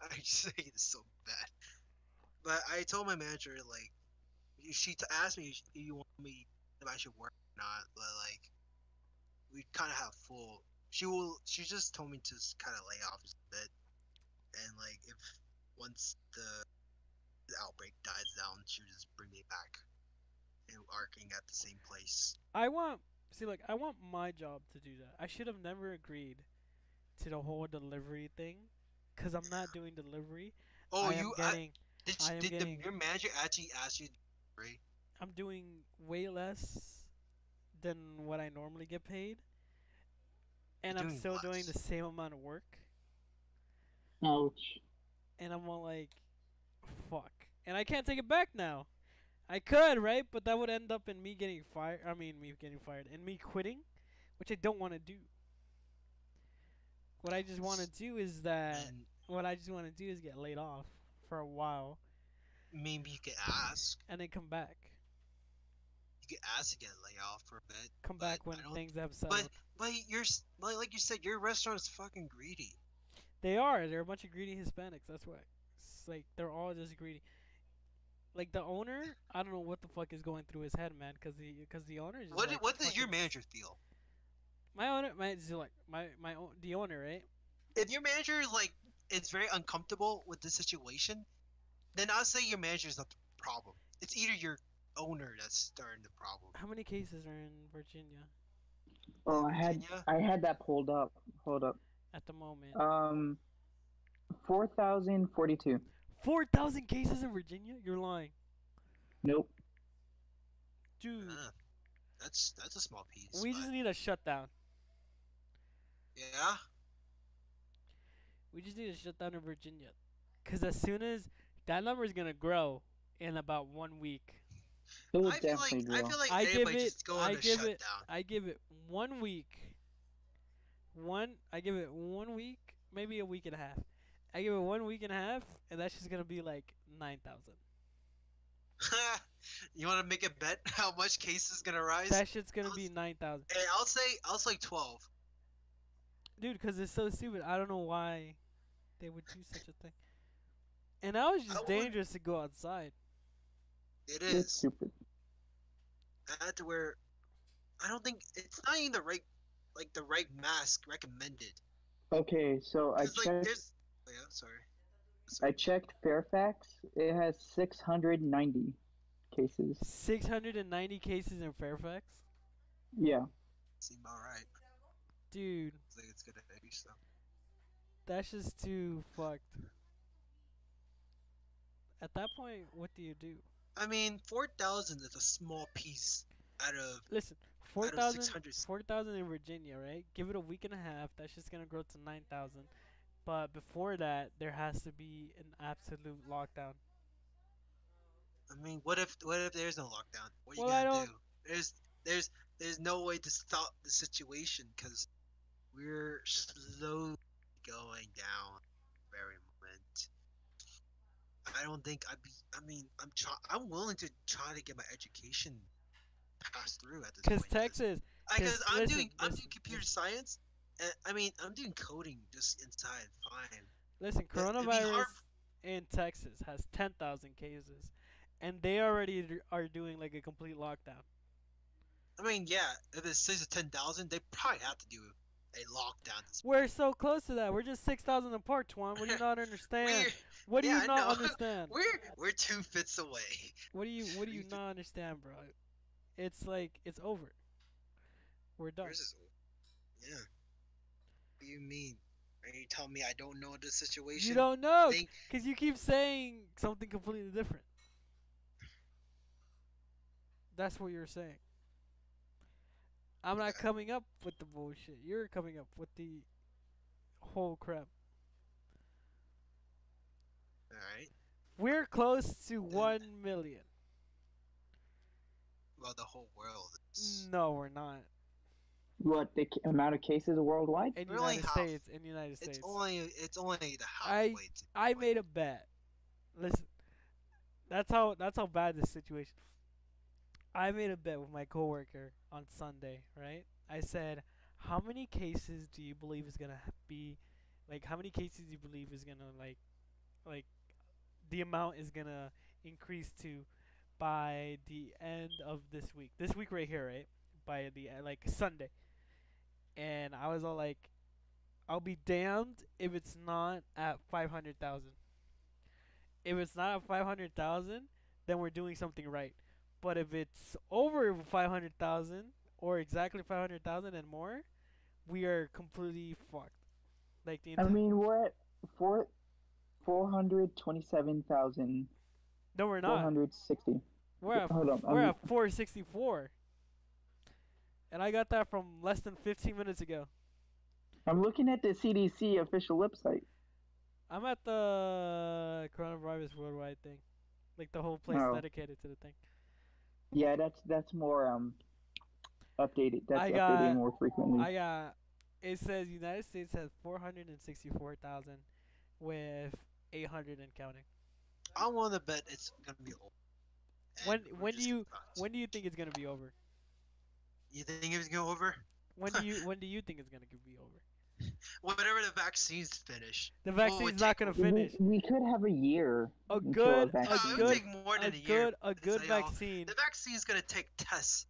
I say it so bad, but I told my manager like, she t- asked me if you want me if I should work or not, but like, we kind of have full. She will. She just told me to kind of lay off a bit, and like if once the, the outbreak dies down, she'll just bring me back, and working at the same place. I want see like I want my job to do that. I should have never agreed to the whole delivery thing cuz I'm not doing delivery. Oh, I you I, getting I am did getting- the, your manager actually ask you? Right? I'm doing way less than what I normally get paid. And You're I'm doing still doing the same amount of work. Ouch. And I'm all like fuck. And I can't take it back now. I could, right? But that would end up in me getting fired. I mean, me getting fired and me quitting, which I don't want to do. What I just want to do is that And what I just want to do is get laid off for a while Maybe you could ask. and then come back. You could ask to get laid off for a bit. Come back when things have settled. But but you're like, like you said, your restaurant is fucking greedy. They are. They're a bunch of greedy Hispanics. That's why. It's like they're all just greedy. Like the owner, I don't know what the fuck is going through his head, man. Cause the cause the owner is. What like, what does your manager feel? My owner, my is like my my own, the owner, right? If your manager is like is very uncomfortable with the situation, then I'll say your manager is not the problem. It's either your owner that's starting the problem. How many cases are in Virginia Oh, I had Virginia? I had that pulled up. Hold up. at the moment? Um, four thousand forty-two. Four thousand cases in Virginia? You're lying, Nope. dude. Uh, that's that's a small piece. we but- just need a shutdown. yeah. We just need a shutdown in Virginia, cause as soon as that number is gonna grow in about one week. It will I feel like definitely I grow. feel like I give it- just go on I a give shutdown. it- I give it one week. One, I give it one week, maybe a week and a half. I give it one week and a half, and that's just gonna be like nine thousand. you want to make a bet how much cases gonna rise? That shit's gonna I'll be nine thousand, Hey, I'll say I'll say twelve. dude. Cause it's so stupid. I don't know why they would do such a thing. And now it's I just would- dangerous to go outside. It It's is. I had to wear. I don't think it's not even the right like the right mask recommended. Okay, so I 'Cause, like checked. there's oh, yeah, sorry. I checked Fairfax. It has six hundred ninety cases. Six hundred and ninety cases in Fairfax, Yeah. Seem alright. dude. It's like it's gonna increase though. That's just too fucked. At that point, what do you do? I mean, four thousand is a small piece out of Listen, four out of thousand, 600. four thousand in Virginia, right? Give it a week and a half. That's just gonna grow to nine thousand. But before that, there has to be an absolute lockdown. I mean, what if what if there's no lockdown? What are you Well, I gonna do? There's there's there's no way to stop the situation because we're slowly going down very moment. I don't think I'd be. I mean, I'm try. I'm willing to try to get my education passed through at this Cause point. Texas, because 'cause I'm listen, doing I'm doing computer listen. science. And, I mean, I'm doing coding just inside. Fine. listen, coronavirus in Texas has ten thousand cases, and they already are doing like a complete lockdown. I mean, yeah, if it's six to ten thousand, they probably have to do a lockdown. This We're so close to that. We're just six thousand apart, Twan. What do you not understand? What do yeah, you not understand? we're we're two fits away. What do you What do you not understand, bro? It's like it's over. We're done. Is- yeah. What do you mean? Are you telling me I don't know the situation? You don't know, cause you keep saying something completely different. That's what you're saying. I'm not coming up with the bullshit. You're coming up with the whole crap. All right. We're close to one million. Well, the whole world is. No, we're not. What the ca- amount of cases worldwide? In We're only United half. States, in the United It's States. only it's only the I- halfway. to I made a bet. Listen, that's how that's how bad this situation. I made a bet with my coworker on Sunday, right? I said, "How many cases do you believe is gonna be, like, how many cases do you believe is gonna like, like, the amount is gonna increase to by the end of this week? This week right here, right? By the uh, like Sunday." And I was all like, "I'll be damned if it's not at five hundred thousand. If it's not at five hundred thousand, then we're doing something right. But if it's over five hundred thousand or exactly five hundred thousand and more, we are completely fucked. Like the I mean, we're at four four hundred twenty-seven thousand no, we're not. hundred sixty. We're at Hold on, we're I'm- at four sixty four. And I got that from less than fifteen minutes ago. I'm looking at the CDC official website. I'm at the coronavirus worldwide thing, like the whole place Oh. dedicated to the thing. Yeah, that's that's more um updated. That's I updated more frequently. I got. It says United States has four hundred and sixty-four thousand, with eight hundred and counting. I want to bet it's gonna be old. When- when do you- about- When do you think it's gonna be over? You think it's gonna go over? When do you when do you think it's gonna be over? Whenever the vaccines finish. The Well, it vaccine's would not gonna finish. We, could have a year. A good, a No, vaccine- it good, would take more a than a, year. good, a good you know, vaccine. The vaccine's gonna take tests.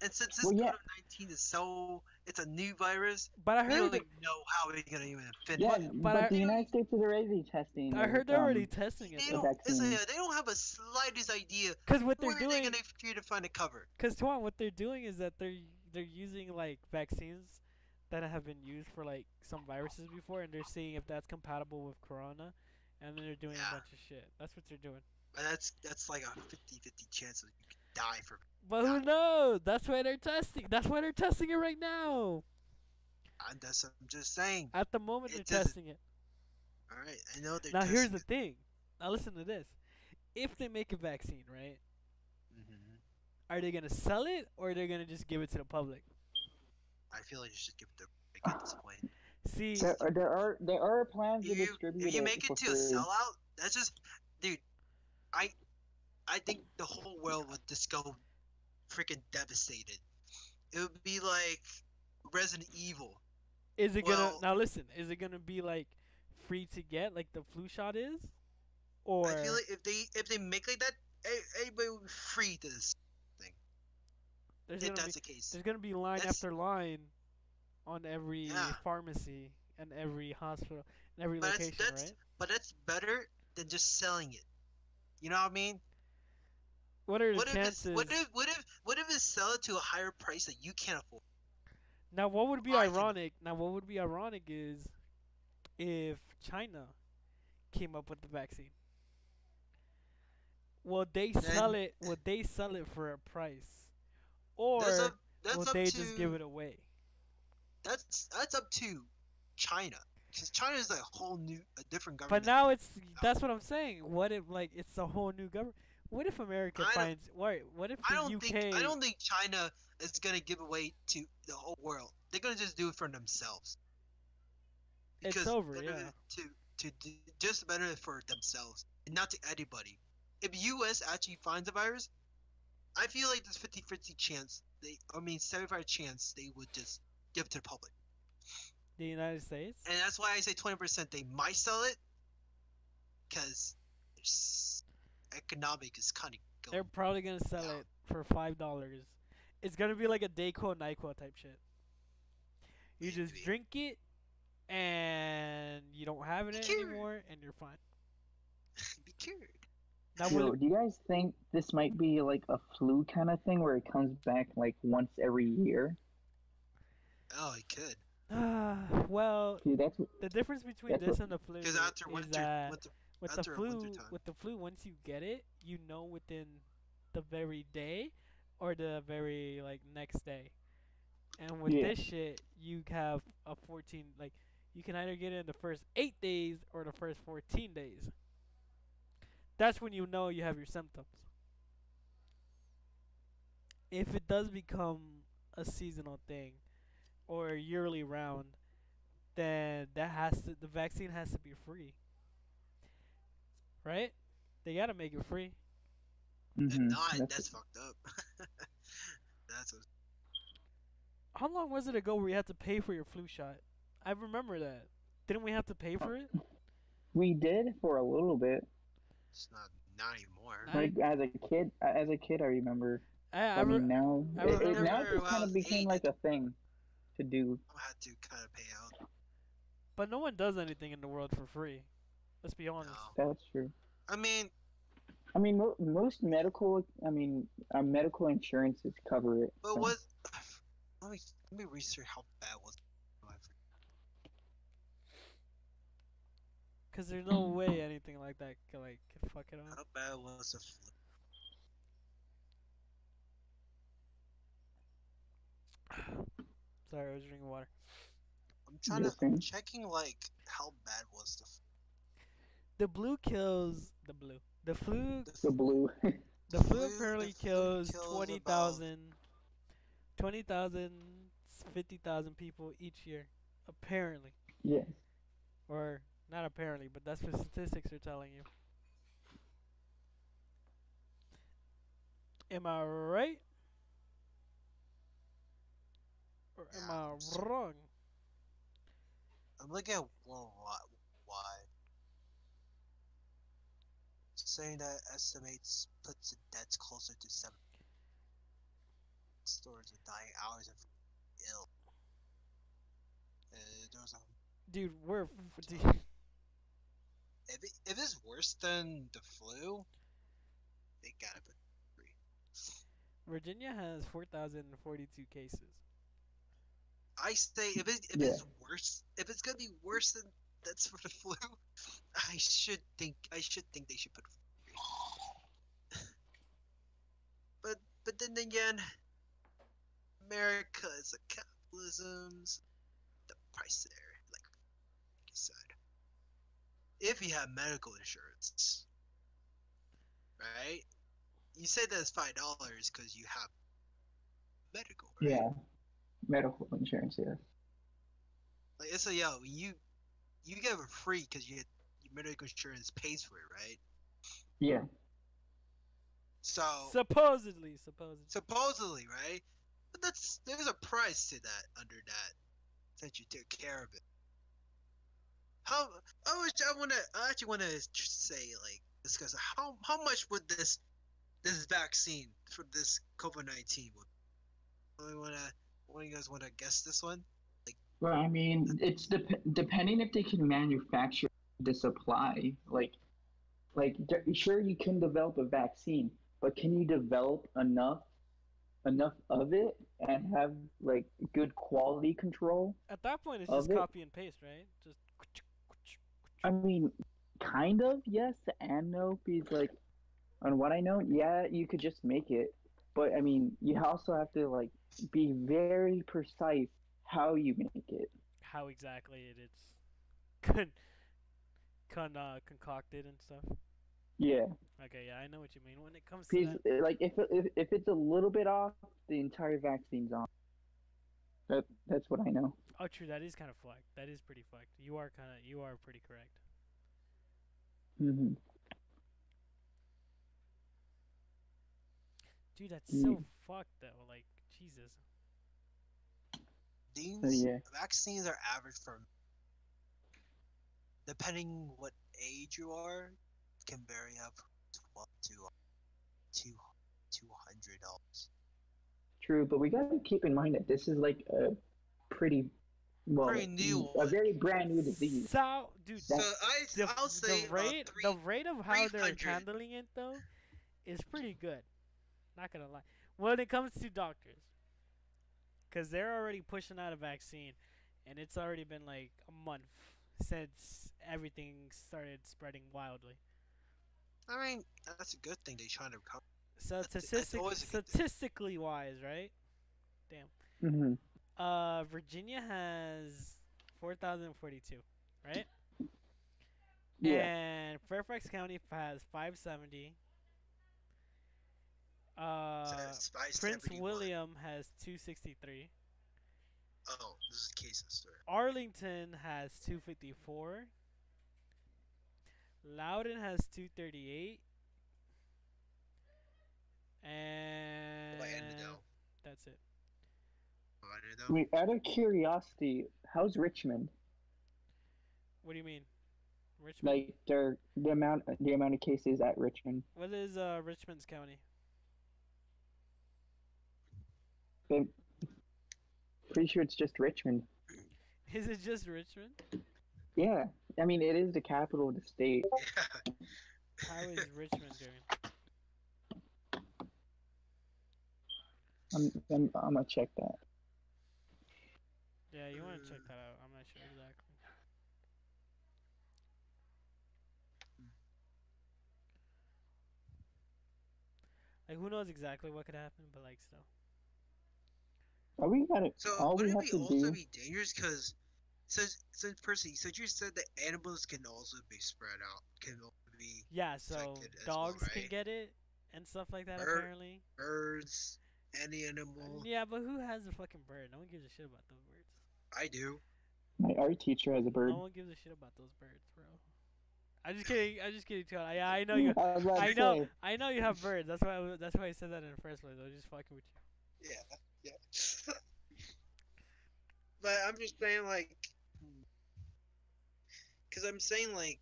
And since this Well, yeah. COVID-19 is so, it's a new virus, But I heard we don't heard, even know how we're gonna even finish. Yeah, but but, I- the United States is already testing. I heard they're um, already testing it. They the don't, it's vaccine. a, they don't have a slightest idea Because what they're where they're doing, gonna to find a cover. because Tuan, what they're doing is that they're they're using like vaccines that have been used for like some viruses before, and they're seeing if that's compatible with Corona, and then they're doing Yeah. a bunch of shit. That's what they're doing. But that's that's like a 50-50 chance that you could die from. But who knows? That's why they're testing. That's why they're testing it right now. I'm just, I'm just saying. At the moment, It they're doesn't- testing it. All right, I know they're. Now here's the thing. Now listen to this. If they make a vaccine, right? it. Mhm. Are they gonna sell it or are they gonna just give it to the public? I feel like you should give it to like, at this point. See, There, are- there are there are plans to you, distribute if you make for it to a free. sellout, that's just, dude. I, I think the whole world would just go freaking devastated. It would be like Resident Evil. is it gonna now listen? Is it gonna be like free to get like the flu shot is, or I feel like if they if they make like that, everybody would be free to this. There's If gonna be the case, there's gonna be line That's- after line on every Yeah. pharmacy and every hospital and every But location, that's- right? but that's better than just selling it. You know what I mean? What are the What if chances? what if what if what if it sell it to a higher price that you can't afford? Now, what would be I ironic? Now, what would be ironic is if China came up with the vaccine. Will they sell Then- it? Will they sell it for a price, or That's up. That's will they to. just give it away? That's that's up to China, because China is a whole new, a different government. But now it's that's what I'm saying. What if like it's a whole new government? What if America finds? Wait, what if the I don't UK? think I don't think China is gonna give away to the whole world. They're gonna just do it for themselves. It's Because over, they're yeah. To to do, just better for themselves and not to anybody. If U.S. actually finds a virus, I feel like there's 50-50 chance they, I mean 75 chance they would just give it to the public. the United States. And that's why I say 20% they might sell it, because economic is kind of going. They're probably gonna sell Yeah. it for five dollars. It's gonna be like a Dayquil Nyquil type shit. You just drink it, and you don't have it anymore, and you're fine. Be cured. Now, Yo, will it- do you guys think this might be like a flu kind of thing where it comes back like once every year? Oh, it could. Ah, well, Dude, that's the difference between That's this what- and the flu Because after is winter, that winter, with the after a flu, with the flu, once you get it, you know within the very day or the very like next day. And with Yeah. this shit, you have a 14 like you can either get it in the first 8 days or the first 14 days. That's when you know you have your symptoms. If it does become a seasonal thing or yearly round, then that has to the vaccine has to be free. Right? They gotta make it free. If mhm, not, that's- that's fucked up. that's what, How long was it ago where you had to pay for your flu shot? I remember that. Didn't we have to pay for it? we did for a little bit. It's not not anymore. I- Like as a kid, as a kid, I remember. I, I, I, re- mean, now I it, it, now it just kind of became eight. like a thing to do. I had to kind of pay out. but no one does anything in the world for free. Let's be honest. No. That's true. I mean, I mean, mo- most medical, I mean, uh, medical insurances cover it. but so- what? Let me let me research how bad was. oh, I forgot. Cause there's no way anything like that can like can fuck it up. How bad was the flu? Sorry, I was drinking water. I'm trying to. Interesting. I'm checking like how bad was the. flu. The blue kills the blue. The flu The The blue. the flu flu- apparently the kills kills 20,000 20,000 50,000 people each year apparently. yes. Or not apparently, but that's what statistics are telling you. Am I right? Or am Yeah, I I'm wrong? I'm looking at worldwide. wide. Saying that estimates puts the deaths closer to seven. Stores are dying hours of ill. Uh, there was a, Dude, we're f- dude, if, it, if it's worse than the flu, they gotta put three. Virginia has 4,042 cases. I say if it if Yeah. it's worse, if it's gonna be worse than that's for the flu, I should think I should think they should put. three. but but then again, America is a capitalism's the price there, like you said. If you have medical insurance, right? You say that's five dollars because you have medical, right? Yeah. Medical insurance, yeah. Like it's a yo, you you get it free because you your medical insurance pays for it, right? Yeah. So Supposedly, supposedly. supposedly, right? But that's there's a price to that under that that you took care of it. How I was I wanna I actually wanna say like discuss how how much would this this vaccine for this COVID nineteen would I wanna what do you guys wanna guess this one? Like, Well, I mean, it's dep- depending if they can manufacture the supply. Like, like d- sure you can develop a vaccine, but can you develop enough, enough of it and have like good quality control? At that point, it's Of just it? copy and paste, right? Just. I mean, kind of yes and no. Because like, on what I know, yeah, you could just make it, but I mean, you also have to like be very precise how you make it. How exactly it is con, con uh, concocted and stuff. Yeah. Okay, yeah, I know what you mean. When it comes to that, like if, if if it's a little bit off, the entire vaccine's off. That that's what I know. oh, true, that is kind of fucked. That is pretty fucked. You are kind of, you are pretty correct. hmm Dude, that's Mm. so fucked though. Like, Jesus. These yeah. vaccines are average for depending what age you are, can vary up twelve to two two hundred dollars. True, but we gotta keep in mind that this is like a pretty well, Pretty new a one. very brand new disease. So, dude, So I the, I'll say uh, the rate, three, the rate of how they're handling it though, is pretty good. Not gonna lie. When it comes to doctors, because they're already pushing out a vaccine, and it's already been like a month since everything started spreading wildly. I mean that's a good thing. they're trying to recover. So That's- that's statistic, always thing. statistically wise, right? hmm Uh, Virginia has four thousand forty-two, right? Yeah. And Fairfax County has 570. Uh, Says Prince William has 263. Oh, this is cases, sir. Arlington has 254. Loudoun has 238. And By end of that's it. I didn't I know. mean, out of curiosity, how's Richmond? What do you mean? Richmond? Like their the amount the amount of cases at Richmond. what is uh, Richmond's county? I'm pretty sure it's just Richmond. Is it just Richmond? Yeah, I mean it is the capital of the state. How is Richmond doing? I'm I'm, I'm gonna check that. Yeah, you want to check that out. I'm not sure exactly. Like, who knows exactly what could happen, but like, still. All we gotta So all we would it have be to also do. be dangerous? Because since since Percy, since you said that animals can also be spread out, can also be Yeah, so Affected as well, dogs can get it and stuff like that, Bird- apparently. birds, any animal. Yeah, but who has a fucking bird? No one gives a shit about those birds. I do. My art teacher has a bird. No one gives a shit about those birds, bro. I'm just kidding. I'm just kidding, Tuan. Yeah, I know you. I, was about to I know. say, I know you have birds. That's why. I, that's why I said that in the first place. I was just fucking with you. Yeah, yeah. but I'm just saying, like, because I'm saying, like,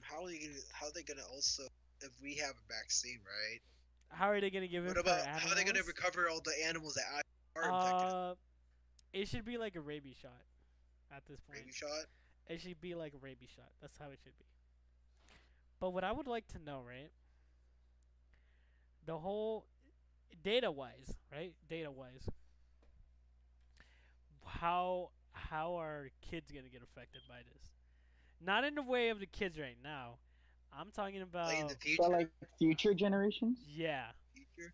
how are they gonna, how are they gonna also, if we have a vaccine, right? How are they gonna give it What about how are they gonna recover all the animals that are infected? Uh, it should be like a rabies shot. At this point, Rabies shot. it should be like a rabies shot. That's how it should be. But what I would like to know, right? The whole data wise, right? Data wise. How how are kids gonna get affected by this? Not in the way of the kids right now. I'm talking about Like in the future. but like future generations, yeah. future.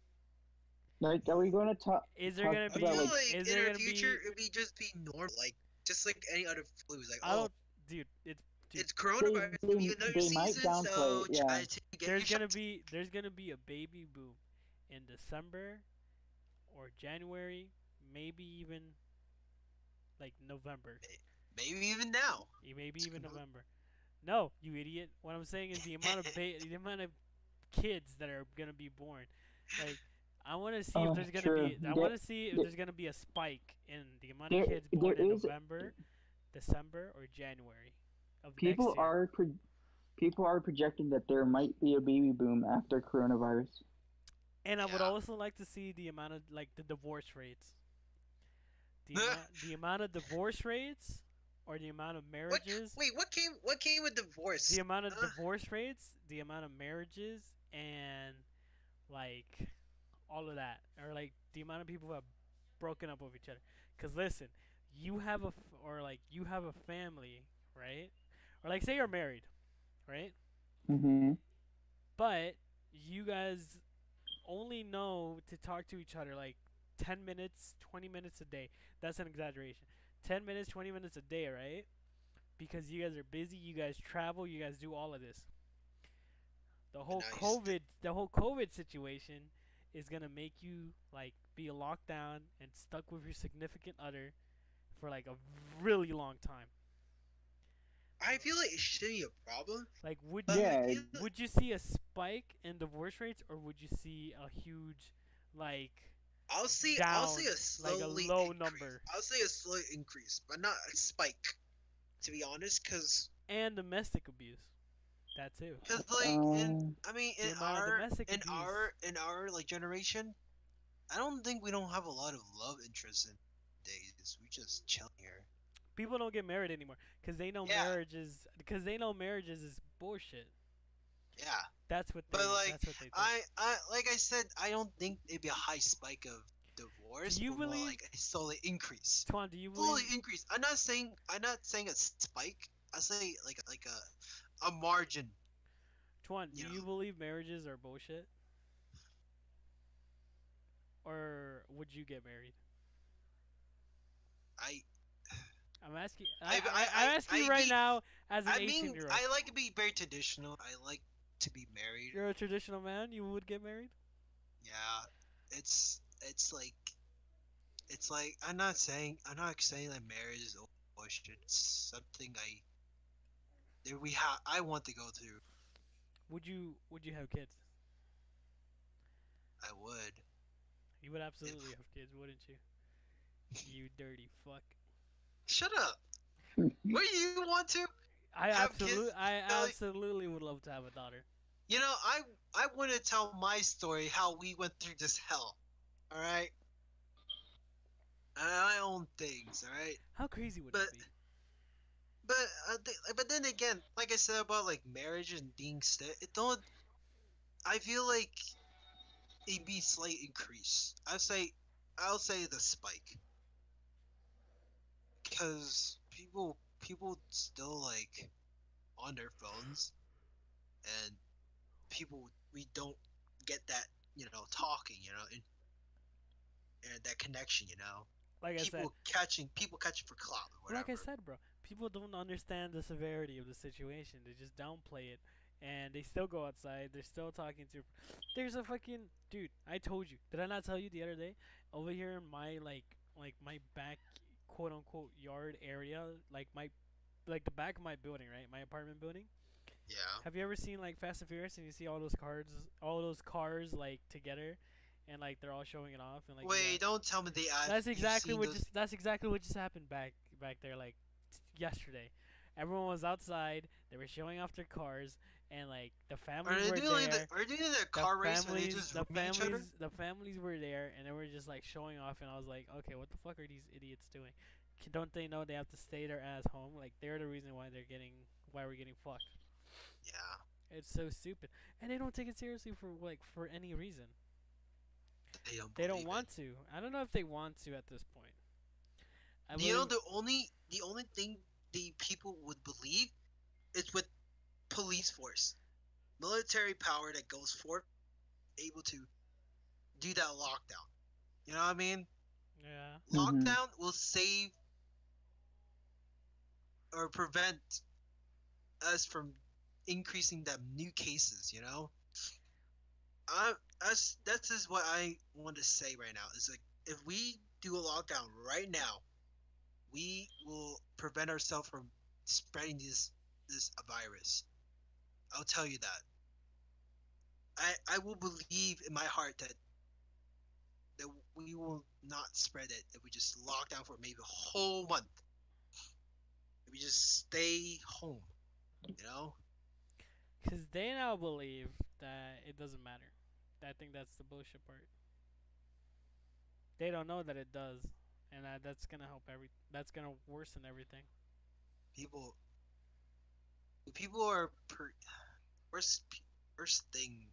like, are we going to talk? Is there gonna be? about, like- like is in there our future be? it'd be just be normal, like just like any other flu. Like I oh, don't, dude. It's dude. it's coronavirus. they- it'll be another they season, so downplay it, yeah. try to get there's gonna shots. be there's gonna be a baby boom in December or January, maybe even like November, maybe even now. maybe even gonna- November. No, you idiot. What I'm saying is the amount of ba- the amount of kids that are gonna be born. Like, I want to see Oh, if there's gonna true. be. I want to see if there- there's gonna be a spike in the amount There- of kids born in is- November, December, or January of People next year. are pro- people are projecting that there might be a baby boom after coronavirus. And I would also like to see the amount of like the divorce rates. The amount, the amount of divorce rates or the amount of What, marriages, wait, what came? What came with divorce? the amount of uh, divorce rates, the amount of marriages and like all of that or like the amount of people who have broken up with each other. Cuz listen, you have a f- or like you have a family, right? Or like say you're married, right? Mm-hmm. but you guys only know to talk to each other like 10 minutes 20 minutes a day that's an exaggeration 10 minutes 20 minutes a day right because you guys are busy you guys travel you guys do all of this the whole Nice. covid the whole covid situation is going to make you like be locked down and stuck with your significant other for like a really long time I feel like it should be a problem. like would you Yeah, like- would you see a spike in divorce rates or would you see a huge like I'll see. I'll see a down, like a slowly low increase. number. I'll see a slow increase, but not a spike. To be honest, because and domestic abuse that too because like in Um, I mean in our domestic in abuse. our in our like generation, I don't think we don't have a lot of love interest in days. We just chill here. people don't get married anymore because they know Yeah. marriage is because they know marriages is bullshit Yeah, that's what they But, like, that's what. I I like I said, I don't think it'd be a high spike of divorce. Do you believe- like a slowly increase? Twan, do you Slowly believe increase. I'm not saying I'm not saying a spike. I say like like a a margin. Twan, do you you believe marriages are bullshit or would you get married I I'm asking I- I, I, I- I'm asking you I right now as an I 18 mean year old I like to be very traditional. I like to be married. you're a traditional man you would get married Yeah, it's it's like it's like I'm not saying I'm not saying that marriage is bullshit. It's something I that we have I want to go through. would you would you have kids I would. You would absolutely have kids, wouldn't you? You dirty fuck. Shut up. what do you want to? I absolutely, I absolutely would love to have a daughter. You know, I I want to tell my story how we went through this hell. All right. I own things. All right. How crazy would But- it be? But uh, th- but then again, like I said about like marriage and being st- it don't. I feel like it'd be slight increase. I'd say I'll say the spike. Cause people people still like on their phones, and people we don't get that you know talking you know and and that connection you know Like I people said, catching people catching for clout or whatever. like I said, bro, people don't understand the severity of the situation. They just downplay it, and they still go outside. They're still talking to. There's a fucking dude. I told you. Did I not tell you the other day? Over here in my like like my back quote unquote yard area, like my like the back of my building, right? My apartment building. Yeah. Have you ever seen like Fast and Furious and you see all those cars, all those cars like together, and like they're all showing it off and like. Wait, got- don't tell me they. That's exactly what those- just that's exactly what just happened back back there like t- yesterday. Everyone was outside. They were showing off their cars, and like the families were doing there. the? Are they doing the the car race where they families, the room each other? families, the families were there, and they were just like showing off. And I was like, okay, what the fuck are these idiots doing? Don't they know they have to stay their ass home? Like they're the reason why they're getting why we're getting fucked. Yeah. It's so stupid, and they don't take it seriously for like for any reason. They don't. They don't believe it. want to. I don't know if they want to at this point. I you know the only the only thing the people would believe is with police force, military power that goes forth, able to do that lockdown. You know what I mean? yeah. Lockdown mm-hmm. will save or prevent us from increasing the new cases. You know, I that's that's is what I want to say right now. Is like if we do a lockdown right now, we will prevent ourselves from spreading this this virus. I'll tell you that. I I will believe in my heart that that we will not spread it if we just lock down for maybe a whole month. If we just stay home, you know. Because they now believe that it doesn't matter. I think that's the bullshit part. They don't know that it does, and that that's gonna help every. That's gonna worsen everything. people people are per worst worst thing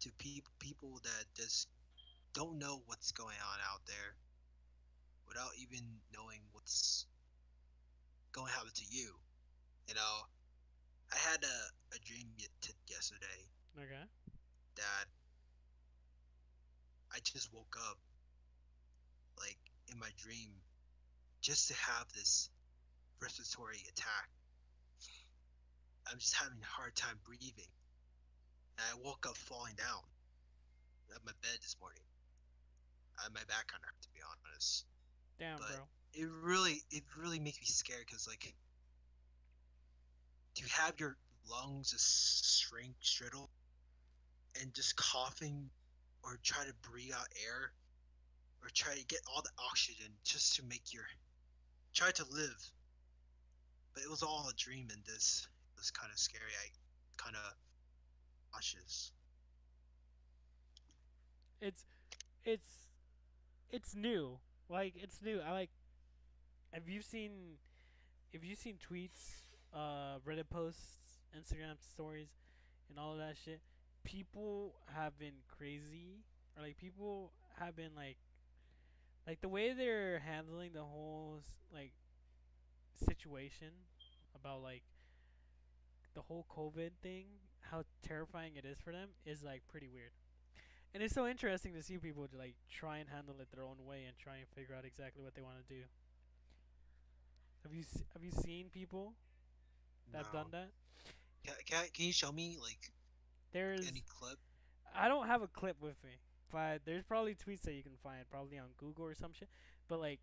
to pe- people that just don't know what's going on out there without even knowing what's going to happen to you you know i had a, a dream yesterday Okay. that I just woke up like in my dream just to have this respiratory attack. I'm just having a hard time breathing. And I woke up falling down at my bed this morning. I had my back of hurt, to be honest. Damn, But- bro. It really, it really makes me scared because, like, to have your lungs just shrink, shriddle, and just coughing or try to breathe out air or try to get all the oxygen just to make your try to live but it was all a dream and this was kind of scary i kind of cautious It's, it's, it's new. Like it's new. I like. Have you seen? Have you seen tweets, uh, Reddit posts, Instagram stories, and all of that shit? People have been crazy, or like people have been like, like the way they're handling the whole like situation about like the whole COVID thing, how terrifying it is for them is like pretty weird. And it's so interesting to see people to, like try and handle it their own way and try and figure out exactly what they want to do. Have you have you seen people that have No. done that? can, can, can you show me like There's any clip I don't have a clip with me, but there's probably tweets that you can find probably on Google or some shit. But like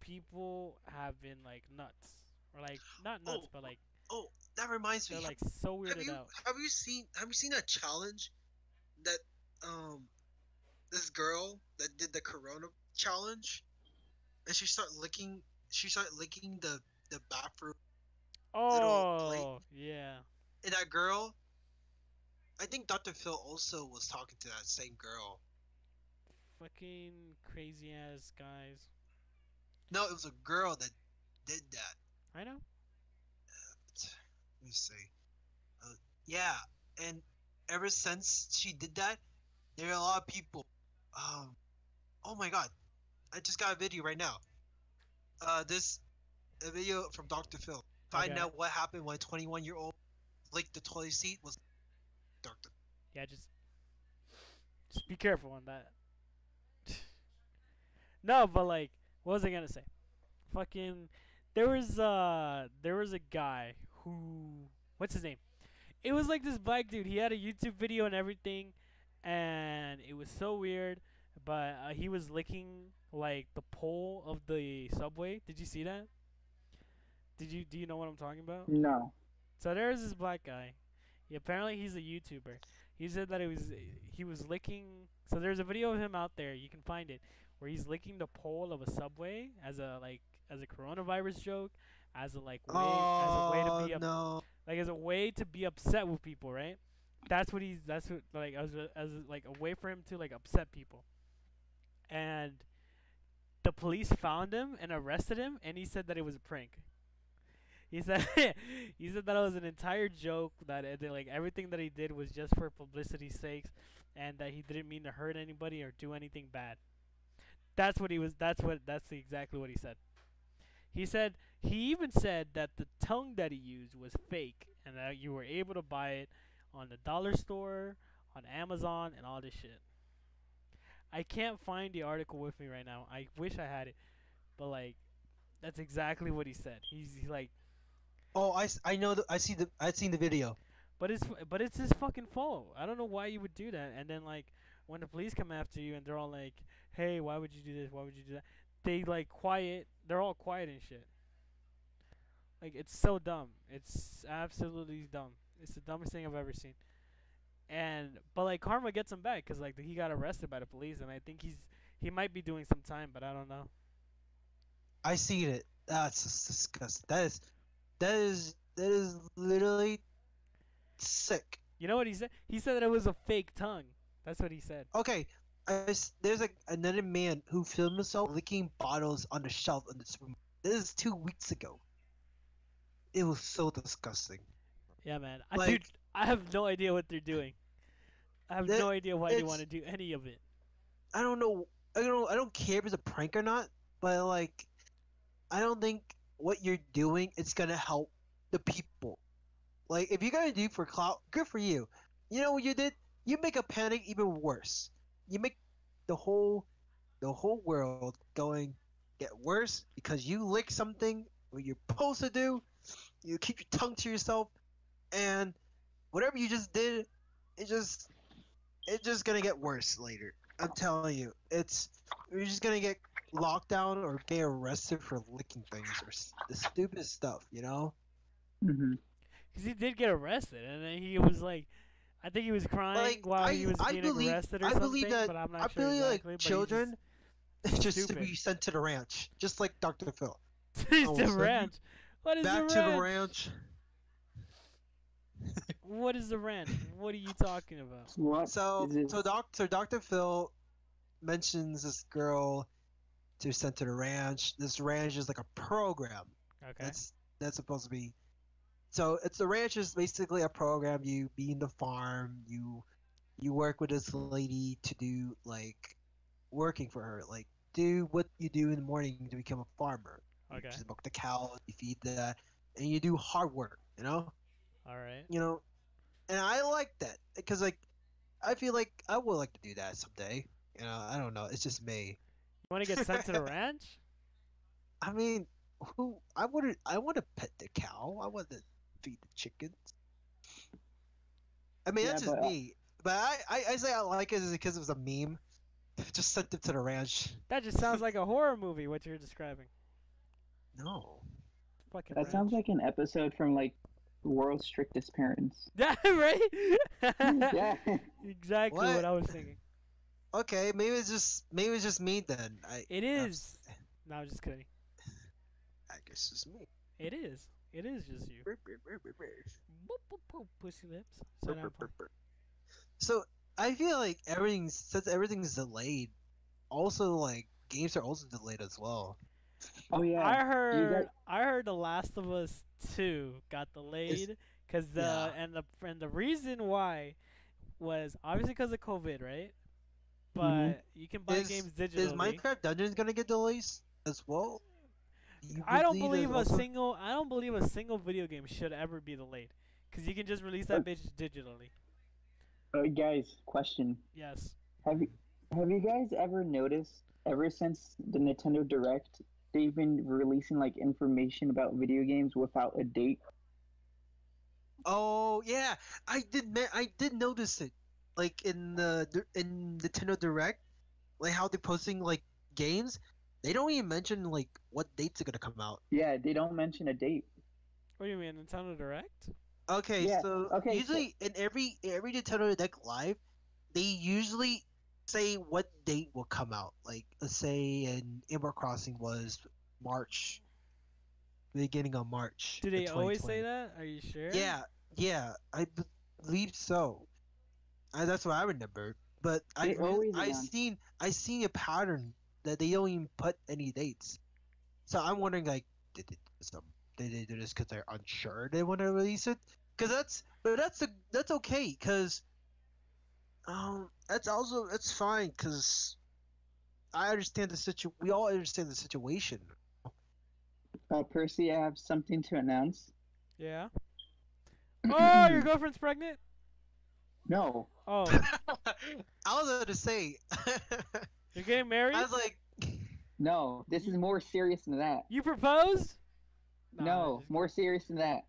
people have been like nuts or like not nuts, Oh, but like oh that reminds me they're like so have weirded you out. have you seen have you seen that challenge that um this girl that did the corona challenge and she started licking she started licking the the bathroom little. Oh yeah. and that girl i think dr phil also was talking to that same girl Fucking crazy ass guys. no it was a girl that did that I know. let me see uh, yeah and ever since she did that there are a lot of people um oh my god i just got a video right now uh this a video from dr phil find Okay. out what happened when a 21 year old licked the toilet seat was dr Yeah, just just be careful on that. no, but like, what was I gonna say? Fucking, there was uh, there was a guy who, what's his name? It was like this black dude. He had a YouTube video and everything, and it was so weird. But uh, he was licking like the pole of the subway. Did you see that? Did you do you know what I'm talking about? No. So there's this black guy. He, apparently he's a YouTuber. He said that it was he was licking. So there's a video of him out there. You can find it where he's licking the pole of a subway as a like as a coronavirus joke, as a like way as a way to be Oh up, no! like as a way to be upset with people, right? That's what he's. That's what like as a, as a, like a way for him to like upset people. And the police found him and arrested him, and he said that it was a prank. He said he said that it was an entire joke. That eh, it, like everything that he did was just for publicity's sakes, and that he didn't mean to hurt anybody or do anything bad. That's what he was. That's what. That's exactly what he said. He said he even said that the tongue that he used was fake, and that you were able to buy it on the dollar store, on Amazon, and all this shit. I can't find the article with me right now. I wish I had it, but like, that's exactly what he said. He's, he's like, Oh, I, s- I know. The, I see the. I've seen the video. but it's but it's his fucking fault. I don't know why you would do that. And then like, when the police come after you and they're all like, "Hey, why would you do this? Why would you do that?" They like quiet. They're all quiet and shit. Like it's so dumb. It's absolutely dumb. It's the dumbest thing I've ever seen. And but like karma gets him back 'cause like he got arrested by the police and I think he's he might be doing some time, but I don't know. I seen it. That's disgusting. That is, that is, that is literally sick. You know what he said? He said that it was a fake tongue. That's what he said. Okay, I there's like another man who filmed himself licking bottles on the shelf in the supermarket. This is two weeks ago. It was so disgusting. Yeah, man. I, Like- dude, I have no idea what they're doing. I have That- no idea why they want to do any of it. I don't know. I don't. I don't care if it's a prank or not, but like, I don't think what you're doing is gonna help the people. Like, if you're gonna do for clout, good for you. You know what you did? You make a panic even worse. You make the whole, the whole world going get worse because you lick something what you're supposed to do. You keep your tongue to yourself, and whatever you just did, it just, it's just gonna get worse later. I'm telling you, it's you're just gonna get locked down or get arrested for licking things or s- the stupidest stuff, you know? hmm Because he did get arrested, and then he was like, I think he was crying Like, while I- he was I being believe- arrested or I something. believe that- but I'm not I sure believe exactly. like but he children just to be sent to the ranch, just like Dr. Phil. Just, Oh, the so you- ranch. What is Back the to the ranch. What is the ranch? What are you talking about? What So so doc so Dr. Phil mentions this girl to send to the ranch. This ranch is like a program. Okay. That's that's supposed to be. So it's the ranch is basically a program. You be in the farm. You you work with this lady to do like working for her. Like do what you do in the morning to become a farmer. You Okay. just milk the cows. You feed that, and you do hard work. You know. All right. You know, and I like that because like I feel like I would like to do that someday. You know, I don't know. It's just me. You want to get sent to the ranch? I mean, who I wouldn't. I want to pet the cow. I want to feed the chickens. I mean, Yeah, that's just but, uh, me. But I, I, I say I like it is because it was a meme. Just sent them to the ranch. That just sounds like a horror movie. What you're describing. No. Fucking. That sounds like an episode from like World's Strictest Parents. Yeah. Right. yeah. Exactly what? What? I was thinking. Okay, maybe it's just maybe it's just me then. I. It I'm No, I'm just kidding. I guess it's me. It is. It is just you. Boop, boop, boop, pussy lips. So now I'm- So I feel like everything's since everything's delayed. Also, like games are also delayed as well. Oh yeah. I heard. got- I heard The Last of Us Two got delayed because the Yeah. and the and the reason why was obviously because of COVID, right? But Mhm. you can buy Is- games digitally. Is. Minecraft Dungeons gonna get delays as well? I don't believe believe a also- single. I don't believe a single video game should ever be delayed, because you can just release that bitch digitally. Uh, guys, question: Yes. Have you have you guys ever noticed ever since the Nintendo Direct, they've been releasing like information about video games without a date? Oh yeah, I did. ma- I did notice it, like in the dir- in Nintendo Direct, like how they're posting like games. They don't even mention like what dates are gonna come out. Yeah, they don't mention a date. What do you mean, Nintendo Direct? Okay, Yeah, so okay, so- usually in every every Nintendo Direct Live, they usually say what date will come out. Like let's say in Animal Crossing was March, beginning of March. Do they always say that? Are you sure? Yeah, yeah, I believe so. I, that's what I remember. But I They re- I seen I seen a pattern that they don't even put any dates. So I'm wondering like did they do some did they do this because they're unsure they want to release it? Because that's but that's a that's okay because um that's also that's fine because I understand the situ we all understand the situation. Uh, Percy, I have something to announce. Yeah. Oh, your girlfriend's pregnant? No, Oh, I was about to say. you're getting married? I was like, no, this is more serious than that. You proposed? Nah, no, just- more serious than that.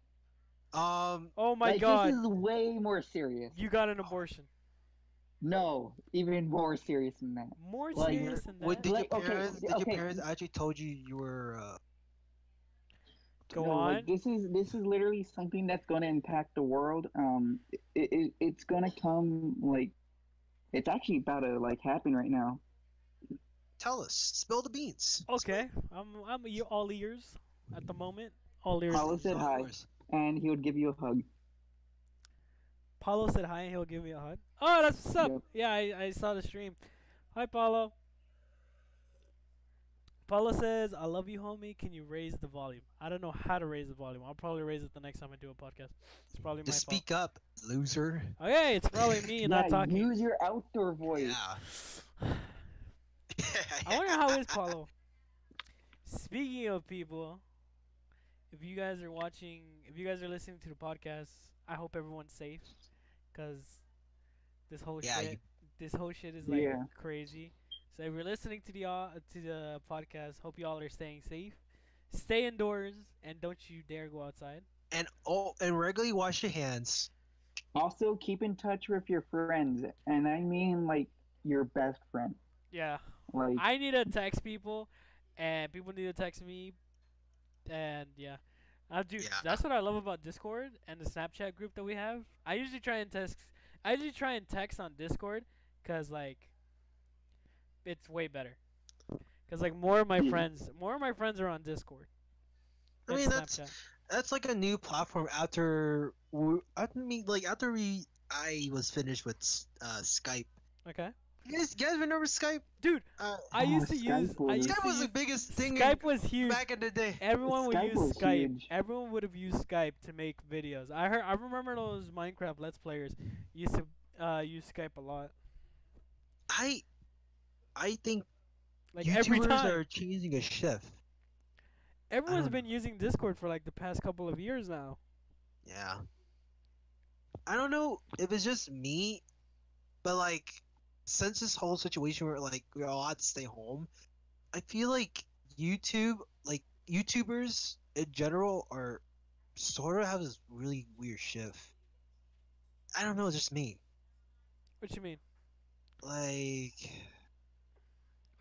um, Oh my like, god. This is way more serious. You got an abortion. No, even more serious than that. More Like, serious than that. what did Like, your okay, parents? Did okay. your parents actually told you you were? Uh, Go no, on. Like, this is this is literally something that's going to impact the world. Um, it, it it's going to come like, it's actually about to like happen right now. tell us. Spill the beans. Okay, I'm I'm e- all ears at the moment. All ears. Paulo said hi, and he would give you a hug. Paulo said hi and he'll give me a hug. Oh, that's what's up. Yep. Yeah, I, I saw the stream. Hi, Paulo. Paulo says, I love you, homie. Can you raise the volume? I don't know how to raise the volume. I'll probably raise it the next time I do a podcast. It's probably my Just speak up, loser. Oh, okay, it's probably me yeah, not talking. use your outdoor voice. Yeah. I wonder how is Paulo. Speaking of people, if you guys are watching, if you guys are listening to the podcast, I hope everyone's safe, cause this whole Yeah, shit, you- this whole shit is like Yeah. crazy. So if you're listening to the uh, to the podcast, hope y'all are staying safe. Stay indoors and don't you dare go outside. and oh, and regularly wash your hands. Also, keep in touch with your friends, and I mean like your best friend. Yeah, Like, I need to text people, and people need to text me, and yeah, I do. Yeah. That's what I love about Discord and the Snapchat group that we have. I usually try and text. I usually try and text on Discord, cause like, it's way better. Cause like more of my Yeah. friends, more of my friends are on Discord. I mean, that's Snapchat. that's like a new platform after. we- I mean, like after we, I was finished with uh, Skype. okay, You guys, you guys remember Skype? dude. Uh, I Oh, used to Skype use. I was- used Skype to was the biggest thing in- Skype was huge. back in the day. Everyone would use Skype. huge. Everyone would have used Skype to make videos. I heard. I remember those Minecraft Let's Players used to uh, use Skype a lot. I, I think Like every YouTubers time. are changing a shift. Everyone's don't been using Discord for like the past couple of years now. Yeah. I don't know if it's just me, but like since this whole situation where like we're all had to stay home, I feel like YouTube, like YouTubers in general, are sort of have this really weird shift. I don't know, it's just me. What you mean? Like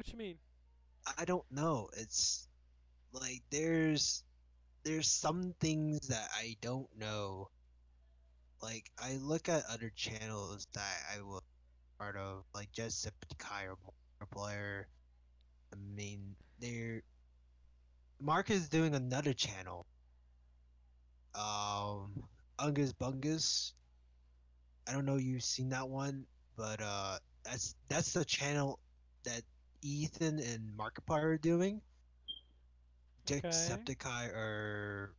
What you mean? I don't know. It's like there's there's some things that I don't know. Like I look at other channels that I was part of, like Jacksepticeye or Player. I mean, they're Mark is doing another channel. Um, Ungus Bungus. I don't know you've seen that one, but uh, that's that's the channel that Ethan and Markiplier are doing. Okay. Jacksepticeye are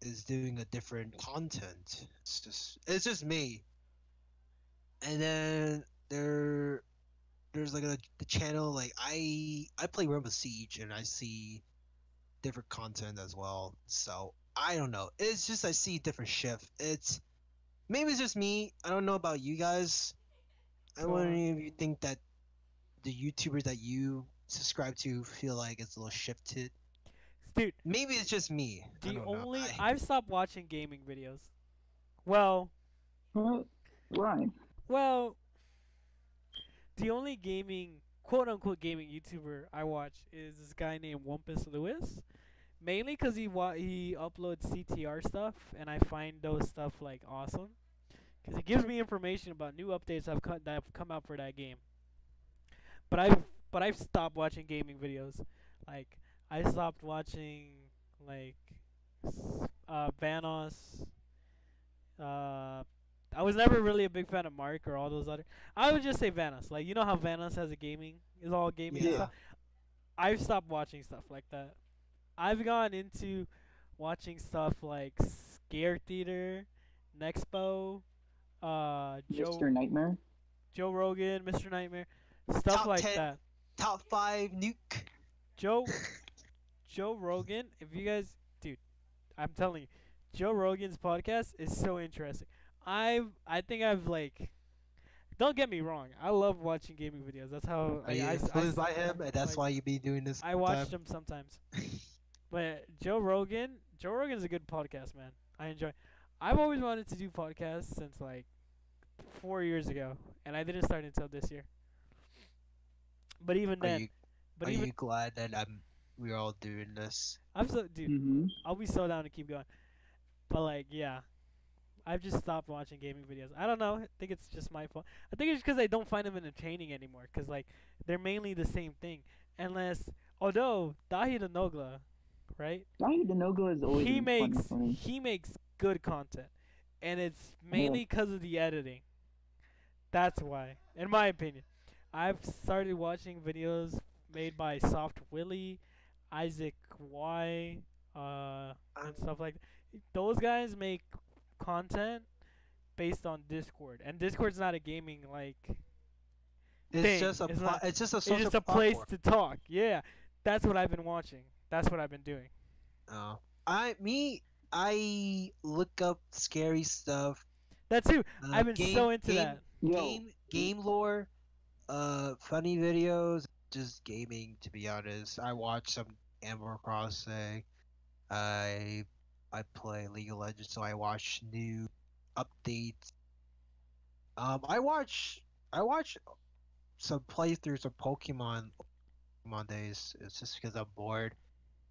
is doing a different content. It's just it's just me. And then there there's like a the channel like I I play Rainbow Siege and I see different content as well. So I don't know. It's just I see different shift. It's maybe it's just me. I don't know about you guys. On. wondering if you think that the YouTubers that you subscribe to feel like it's a little shifted. Dude, Maybe it's just me. The don't know. only I- I've stopped watching gaming videos. Well, Well, why? well, the only gaming quote unquote gaming YouTuber I watch is this guy named Wumpus Lewis. mainly because he wa- he uploads CTR stuff, and I find those stuff like awesome, because it gives me information about new updates I've cut that have come out for that game. But I've but I've stopped watching gaming videos, like I stopped watching like s- uh Vanoss. Uh, I was never really a big fan of Mark or all those other. I would just say Vanoss. Like you know how Vanoss has a gaming is all gaming and Yeah. stuff. I've stopped watching stuff like that. I've gone into watching stuff like Scare Theater, Nexpo, uh, Joe Mr. Nightmare. Joe Rogan, Mr. Nightmare, stuff Top like 10. that. Top five nuke. Joe Joe Rogan, if you guys, dude, I'm telling you, Joe Rogan's podcast is so interesting. I've I think I've like, don't get me wrong, I love watching gaming videos. That's how I, I, influenced I- by him, and that's like, why you be doing this? I watch them sometimes. But Joe Rogan, Joe Rogan's a good podcast, man. I enjoy. I've always wanted to do podcasts since like four years ago, and I didn't start until this year. But even Are then, you, but are even you glad that I'm? We're all doing this. I'm so dude. Mm-hmm. I'll be so down to keep going. But like, yeah, I've just stopped watching gaming videos. I don't know. I think it's just my fault. I think it's because I don't find them entertaining anymore. Cause like they're mainly the same thing, unless although Daithi De Nogla, right? Daithi De Nogla is always he makes funny he makes good content, and it's mainly 'cause of the editing. That's why, in my opinion, I've started watching videos made by Soft Willie, Isaac Y, uh, and stuff like. that. Those guys make content based on Discord, and Discord's not a gaming like. It's thing. just a. It's pla- not- it's just a It's just a place platform. to talk. Yeah, that's what I've been watching. That's what I've been doing. Oh. I me I look up scary stuff. That too. Uh, I've been game, so into game, that. Game game lore, uh, funny videos, just gaming. To be honest, I watch some Animal Crossing. I I play League of Legends, so I watch new updates. Um, I watch I watch some playthroughs of Pokemon Pokemon days. It's just because I'm bored,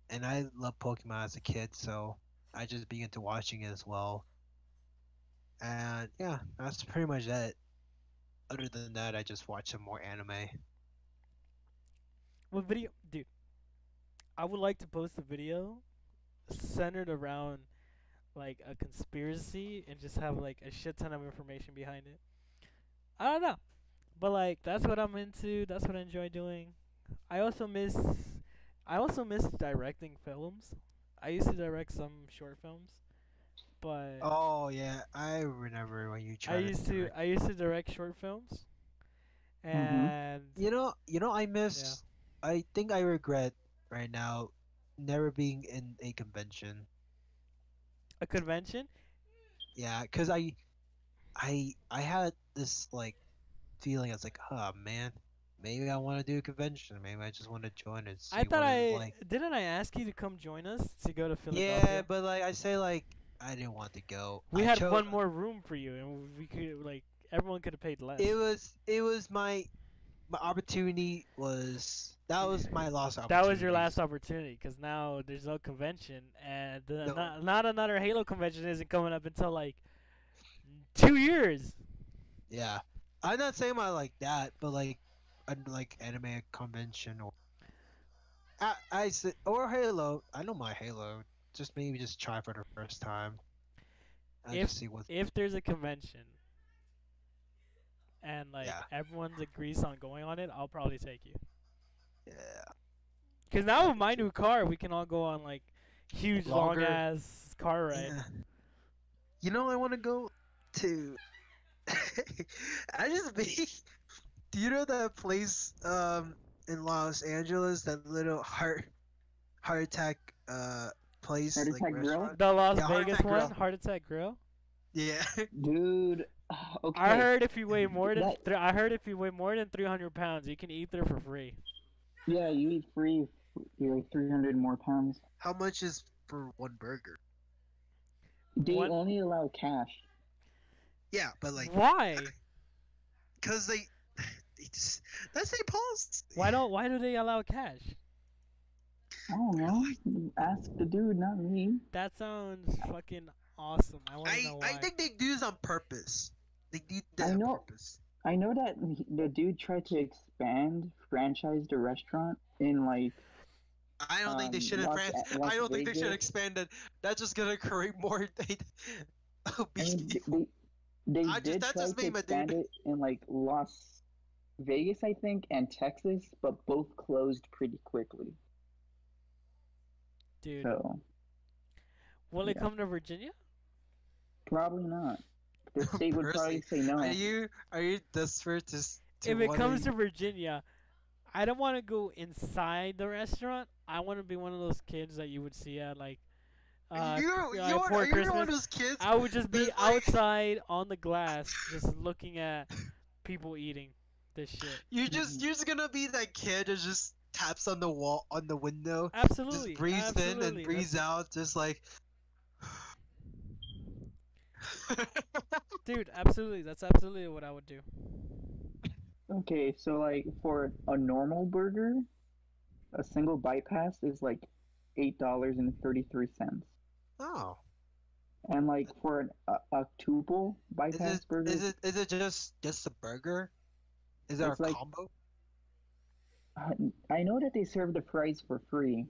and I love Pokemon as a kid, so I just begin to watching it as well. And yeah, that's pretty much it. Other than that, I just watch some more anime. What video, dude? I would like to post a video centered around like a conspiracy and just have like a shit ton of information behind it. I don't know, but like that's what I'm into. That's what I enjoy doing. I also miss, I also miss directing films. I used to direct some short films, but Oh yeah, I remember when you tried. I used to direct- I used to direct short films, Mhm. and You know, you know, I miss. I think I regret right now never being in a convention. a convention. Yeah, cause I, I, I had this like feeling. I was like, oh man, maybe I want to do a convention. Maybe I just want to join and see I thought I like. didn't I ask you to come join us to go to Philadelphia. Yeah, but like I say, like I didn't want to go. we I had cho- one more room for you, and we could like everyone could have paid less. It was it was my my opportunity was that was my lost that was your last opportunity because now there's no convention, and uh, No. not, not another Halo convention isn't coming up until like two years. Yeah, I'm not saying I like that, but like like anime convention or I I said or Halo. I know my Halo. Just maybe just try for the first time. And If- just see what. If there's a convention, and like Yeah. everyone agrees on going on it, I'll probably take you. Yeah. Cause now with my new car, we can all go on like huge long ass car ride. Yeah. You know, I want to go to. I just be. Do you know that place um in Los Angeles? That little heart heart attack uh place Heart like Attack Grill? The Las Yeah, Vegas Attack one, Grill. Heart Attack Grill. Yeah. dude. Okay. I heard if you weigh more than That- thr I heard if you weigh more than 300 pounds, you can eat there for free. Yeah, you eat free. if You're like 300 more pounds. How much is for one burger? They What? only allow cash. Yeah, but like, Why? cause they, they just, that's St. Paul's. Why don't? Why do they allow cash? I don't know. Ask the dude, not me. That sounds fucking awesome. I want to know why. I think they do this on purpose. They do this I on know- purpose. I know that the dude tried to expand, franchise the restaurant in like I don't think they um, should have. Las I don't think they should expand it. That's just gonna create more data. I mean, they, they I just- did that try just to made my expand dude- it in like Las Vegas, I think, and Texas, but both closed pretty quickly. Dude, So will it come to Virginia? probably not. The state would probably say no. Are you are you desperate to? s- to if it wanna- comes to Virginia, I don't want to go inside the restaurant. I want to be one of those kids that you would see at like uh, you're uh, you're, before you're one Christmas. of those kids. I would just be like- outside on the glass, just looking at people eating this shit. You're just you're just gonna be that kid that just taps on the wall on the window, Absolutely. just breathes in and breathes out, just like. Dude, absolutely. That's absolutely what I would do. Okay, so like for a normal burger, a single bypass is like eight dollars and thirty three cents, oh, and like for an, a, a tuple is bypass it burger, is it is it just just a burger? Is there It's a like- combo? Uh, I know that they serve the fries for free.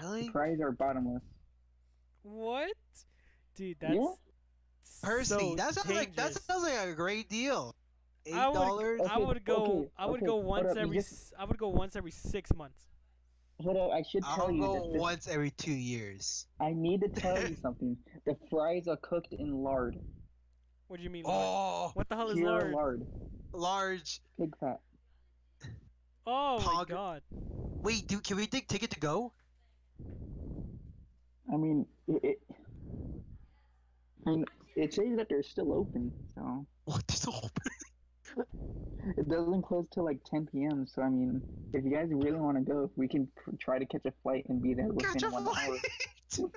Really? Fries are bottomless. What? Dude, that's Yeah. Personally, so that sounds like that sounds like a great deal. Eight dollars. I Okay, would go. okay, I would okay, go once up, every. just- s I would go once every six months. Hold up, I should tell you. I'll you go this- once every two years. I need to tell you something. The fries are cooked in lard. What do you mean? lard? Oh, What the hell is Pure lard? lard. large. Pig fat. Oh my god. Wait, do can we take ticket to go? I mean, it, it, I mean, it says that they're still open, so What is open? it doesn't close till like 10 p.m. So I mean, if you guys really want to go, we can pr- try to catch a flight and be there within Catch a one hour.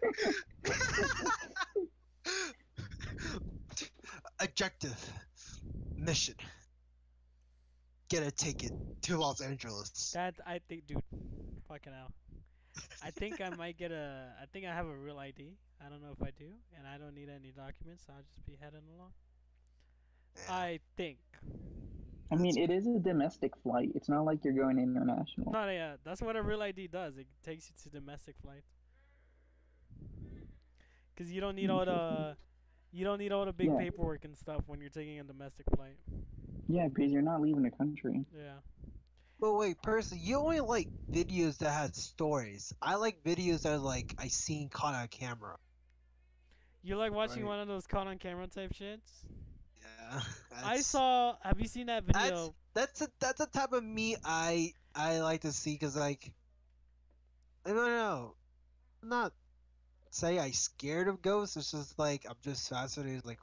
Objective. Mission. Get a ticket to Los Angeles. That I think, dude. Fucking hell. I think I might get a. I think I have a real ID. I don't know if I do, and I don't need any documents. So I'll just be heading along. Yeah. I think. I mean, it is a domestic flight. It's not like you're going international. No, yeah, that's what a real ID does. It takes you to domestic flights. Cause you don't need all the, you don't need all the big Yeah. paperwork and stuff when you're taking a domestic flight. Yeah, because you're not leaving the country. Yeah. But wait, person, you only like videos that had stories. I like videos that are like I seen caught on camera. You like watching Right. one of those caught on camera type shits? Yeah. I saw. Have you seen that video? That's that's a, that's a type of me I I like to see because like I don't know, I'm not say I scared of ghosts. It's just like I'm just fascinated. Like,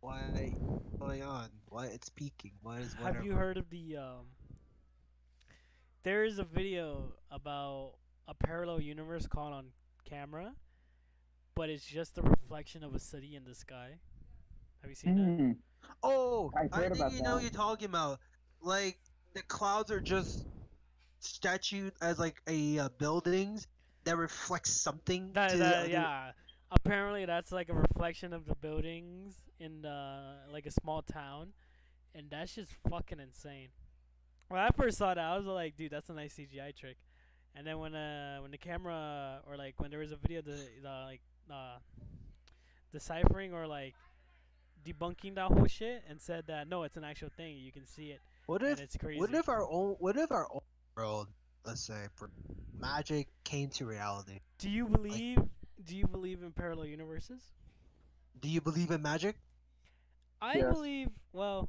why what's going on? Why it's peaking? What is whatever? Have you heard of the um? There is a video about a parallel universe caught on camera, but it's just a reflection of a city in the sky. Have you seen that? Mm. Oh, I've I think about you know what you're talking about. Like the clouds are just statued as like a uh, buildings that reflects something. That, to the that other- yeah. Apparently, that's like a reflection of the buildings in the like a small town, and that's just fucking insane. When I first saw that, I was like, dude, that's a nice CGI trick. And then when uh when the camera or like when there was a video the, the like uh deciphering or like debunking that whole shit and said that no, it's an actual thing. You can see it, What if it's crazy. What if our own What if our own world, let's say, for magic came to reality? do you believe? Do you believe in parallel universes? Do you believe in magic? I Yes. believe. Well,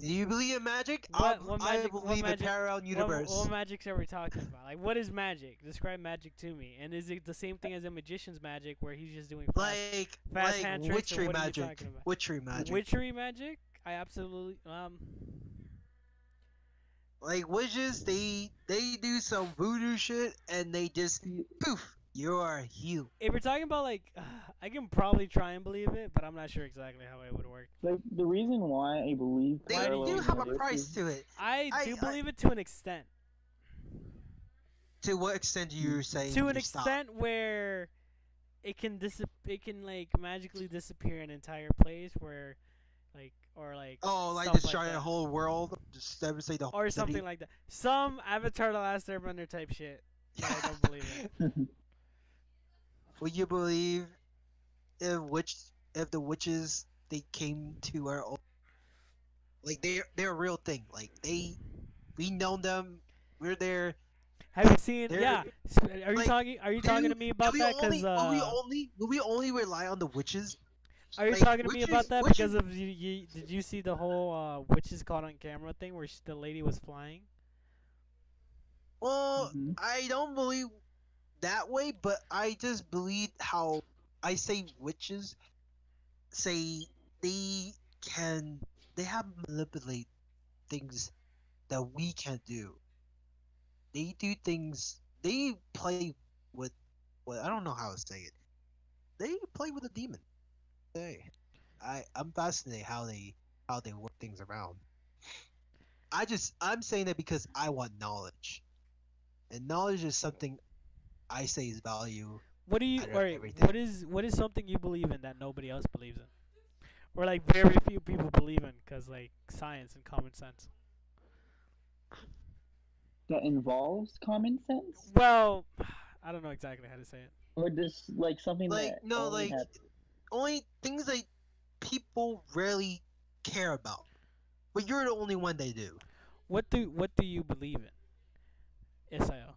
Do you believe in magic? What- I, what magic- what believe magic- in parallel What, universe. what magics are we talking about? Like, what is magic? Describe magic to me. And is it the same thing as a magician's magic, where he's just doing fast, like fast like hand tricks, or witchery what are you magic. talking about? Witchery magic. witchery magic? I absolutely um. like witches, they they do some voodoo shit and they just poof, you are healed. If we're talking about like, I can probably try and believe it, but I'm not sure exactly how it would work. Like the reason why I believe They Why do have a universes- price to it. I, I- do I- believe it to an extent. To what extent are you saying to an you stop? extent where it can dis it can like magically disappear an entire place where like or like Oh, like destroy that. the whole world? Just never say the whole or city? something like that. Some Avatar: The Last Airbender type shit. that I don't believe in. Would you believe if witch if the witches they came to our own like they're they're a real thing. Like they we know them, we're there. Have you seen? They're- Yeah. Are you like, talking? Are you talking you- to me about that? Because will we uh, only will we only rely on the witches? are you like, talking to me about that witches- because of you, you? Did you see the whole uh, witches caught on camera thing where sh- the lady was flying? Well, Mhm. I don't believe that way, but I just believe how I say witches say they can they have manipulate things that we can't do. They do things they play with well, I don't know how to say it. They play with a demon. Hey. I I'm fascinated how they how they work things around. I just I'm saying that because I want knowledge. And knowledge is something I say is value. What do you? I All right. everything. What is what is something you believe in that nobody else believes in, or like very few people believe in? Cause like science and common sense. that involves common sense, Well, I don't know exactly how to say it. or just like something Like that no, only like has- only things that people rarely care about. But you're the only one they do. What do what do you believe in, Isael?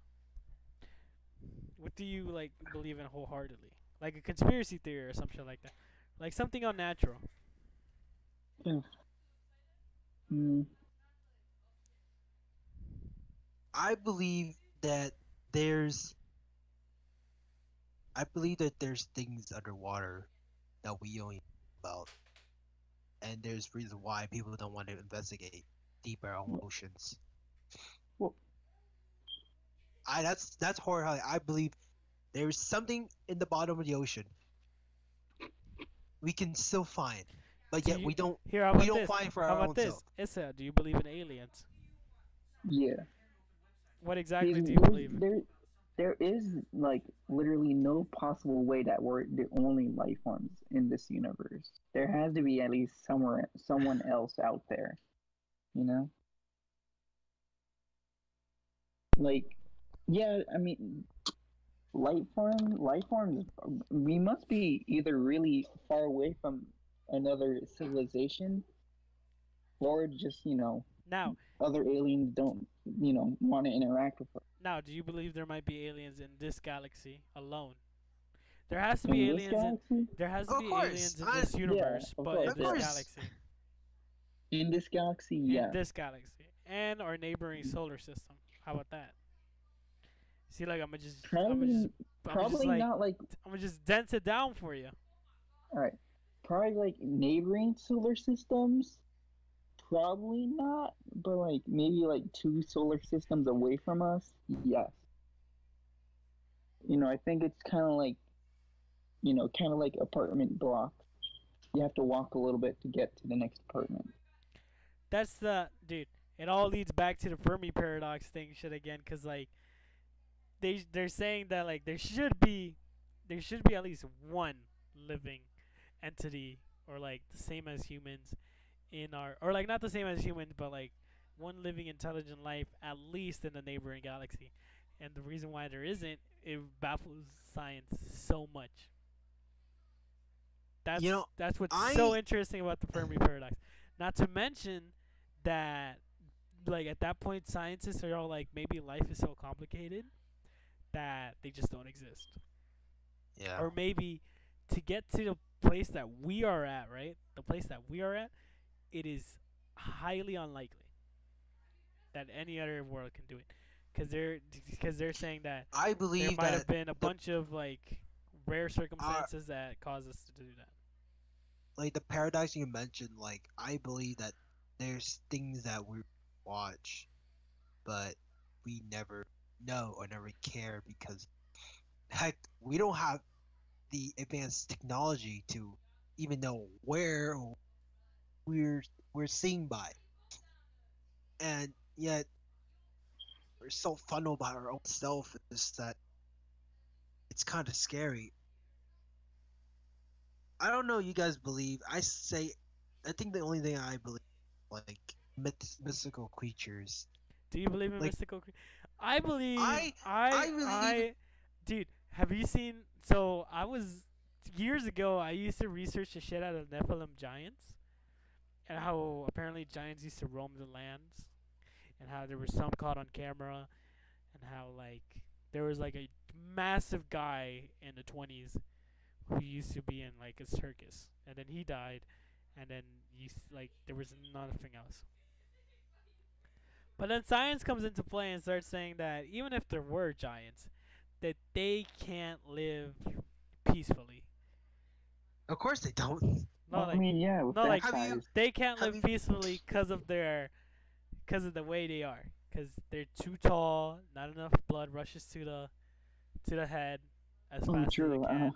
What do you like believe in wholeheartedly? Like a conspiracy theory or some shit like that, like something unnatural. Yeah. Mm, I believe that there's I believe that there's things underwater that we don't even know about. And there's reason why people don't want to investigate deeper on Well- oceans. Well- I that's that's horror. I believe there's something in the bottom of the ocean we can still find, but Do yet you- we don't Here, how we about don't this? find for How our about own this, self. Issa? Do you believe in aliens? yeah. What exactly There's- do you there's- believe in? There, there is like literally no possible way that we're the only life forms in this universe. There has to be at least somewhere someone else out there, you know. Like, yeah, I mean, life form, life forms. We must be either really far away from another civilization, or just you know Now, other aliens don't you know want to interact with us. now, do you believe there might be aliens in this galaxy alone? There has to be In aliens in there has to Of be course, aliens in I- this universe, of but course, in this galaxy, In this galaxy, in yeah. this galaxy, and our neighboring solar system. How about that? See, like I'm gonna just, I'm Probably, gonna just, I'm probably just like, not like. I'm gonna just dent it down for you. All right, probably like neighboring solar systems. Probably not, but like maybe like two solar systems away from us. Yes. You know, I think it's kind of like, you know, kind of like apartment blocks. You have to walk a little bit to get to the next apartment. That's the dude. It all leads back to the Fermi paradox thing, shit again, cause like they they're saying that like there should be there should be at least one living entity or like the same as humans in our or like not the same as humans, but like one living intelligent life at least in the neighboring galaxy. And the reason why there isn't, it baffles science so much. That's know, that's what's so interesting about the Fermi paradox. Not to mention that like at that point scientists are all like maybe life is so complicated that they just don't exist. Yeah. Or maybe to get to the place that we are at, right? The place that we are at, it is highly unlikely that any other world can do it. Cuz they're because they're saying that I believe there might have been a bunch of like rare circumstances Uh, that cause us to do that. like the paradox you mentioned, like I believe that there's things that we watch, but we never know or never care because heck, we don't have the advanced technology to even know where we're we're seeing by. And yet we're so funneled by our own self is that it's kind of scary. I don't know. You guys believe? I say, I think the only thing I believe, like myth- mystical creatures. Do you believe in Like- mystical? Cre- I believe. I- I. I believe- I- dude, have you seen? So I was years ago. I used to research the shit out of Nephilim giants, and how apparently giants used to roam the lands, and how there was some caught on camera, and how like there was like a massive guy in the twenties who used to be in like a circus, and then he died, and then you s- like there was nothing else. But then science comes into play and starts saying that even if there were giants, that they can't live peacefully. Of course they don't. No, I like mean, yeah, with no, like- you- they can't live you- peacefully because of their, because of the way they are. Because they're too tall, not enough blood rushes to the, to the head, as Oh, fast true. as it Uh, can.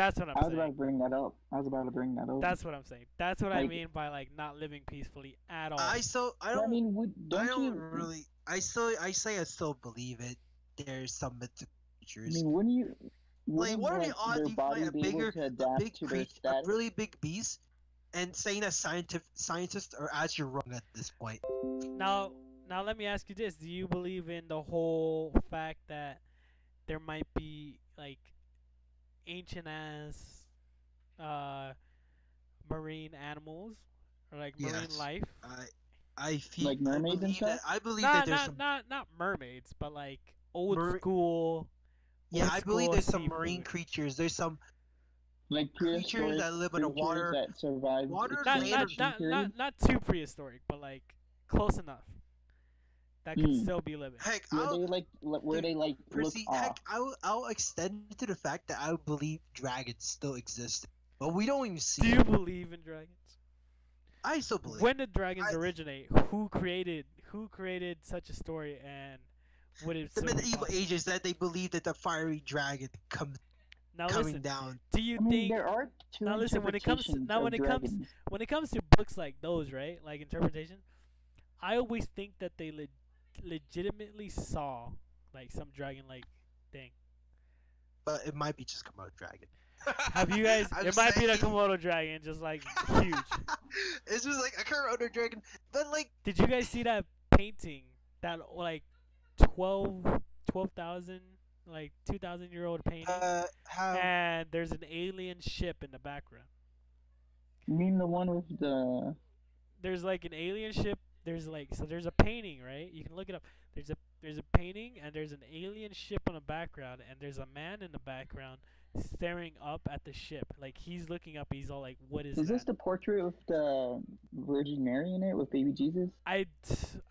That's what I'm I was about to saying. bring that up. I was about to bring that up. That's what I'm saying. That's what I mean by like not living peacefully at all. I still, I don't, I mean, would, don't, I don't you? really. I still, I say I still believe it. There's some mythical I mean, wouldn't you? Like, Wouldn't, what are the like, odds their you find a be bigger, able a big to creature, a really big beast, and saying that scientific scientists are actually wrong at this point? Now, now let me ask you this: Do you believe in the whole fact that there might be like ancient ass uh, marine animals or like marine life? I, I feel Like mermaids and stuff? I believe Not that there's not some. not not mermaids, but like old Mar- school. Yeah, old I believe there's some marine seafood. creatures. There's some like creatures that live in the water. that survived Water, Not land, not, not, not not too prehistoric, but like close enough. That could Hmm. still be living. Heck, Were I'll, they like li- were they like look Percy, off? heck, I'll, I'll extend it to the fact that I believe dragons still exist, but we don't even see. Do you them. believe in dragons? I still believe. When did dragons I- originate? Who created who created such a story and would it the medieval possible? ages that they believed that the fiery dragon comes Now coming listen, down. do you I mean, think there are two now listen, when it comes to- now of when it comes- when it comes to books like those, right? Like interpretation, I always think that they le- legitimately saw like some dragon like thing. But it might be just Komodo dragon. Have you guys? I'm it might be the saying- Komodo dragon, just like huge. it's just like a Komodo dragon, but like Did you guys see that painting? That like 12 12,000 like 2,000 year old painting, uh, how and there's an alien ship in the background. You mean the one with the? there's like an alien ship. There's like so there's a painting, right? You can look it up. There's a there's a painting and there's an alien ship on the background and there's a man in the background staring up at the ship. Like he's looking up. He's all like, "What this? is, Is that?" this the portrait with the Virgin Mary in it with baby Jesus? I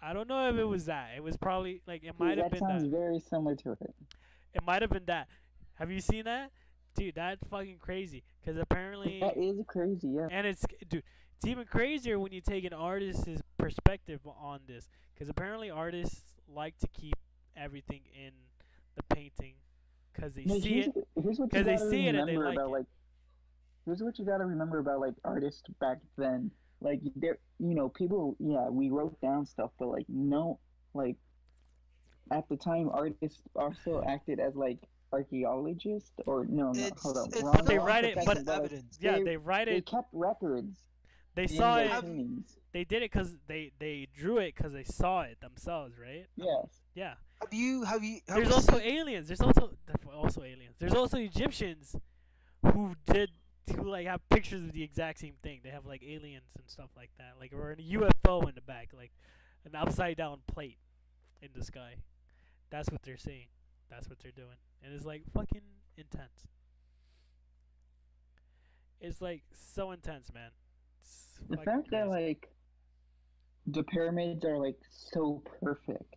I don't know if it was that. It was probably like it might have that been sounds that. very similar to it. It might have been that. Have you seen that? Dude, that's fucking crazy. Cause apparently, That is crazy, yeah. and it's dude, it's even crazier when you take an artist's perspective on this. Cause apparently artists like to keep everything in the painting, cause they No, see here's, it. here's what you 'cause they gotta see it and they remember like about it. like. Here's what you gotta remember about like artists back then. Like there, you know, people. Yeah, we wrote down stuff, but like no, like at the time, artists also acted as like archaeologists or no, no, It's- hold on, it's wrong, But they wrong write it- profession, but- like, evidence. Yeah, they, they write they it. kept records. They in saw it. Have- paintings. They did it cause they they drew it cause they saw it themselves, right? Yes. Yeah. Have you have you? Have There's you also seen- aliens. There's also def- also aliens. There's also Egyptians who did who like have pictures of the exact same thing. They have like aliens and stuff like that, like or a UFO in the back, like an upside down plate in the sky. That's what they're seeing. That's what they're doing, and it's like fucking intense. It's like so intense, man. It's The fucking fact that like the pyramids are like so perfect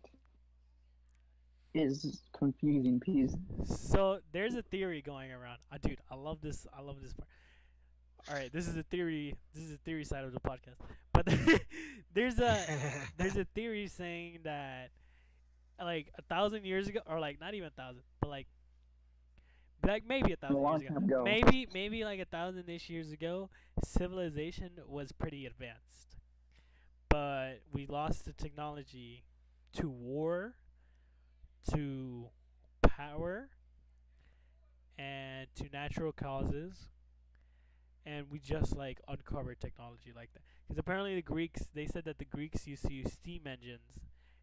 is confusing piece. So there's a theory going around. Uh, dude, I love this. I love this part. All right, this is a theory. This is a theory side of the podcast. But there's a there's a theory saying that like a thousand years ago, or like not even a thousand, but like like maybe a A thousand long years ago, ago. maybe maybe like a thousand ish years ago, civilization was pretty advanced, but we lost the technology to war to power and to natural causes. And we just like uncovered technology like that. Because apparently the greeks they said that the greeks used to use steam engines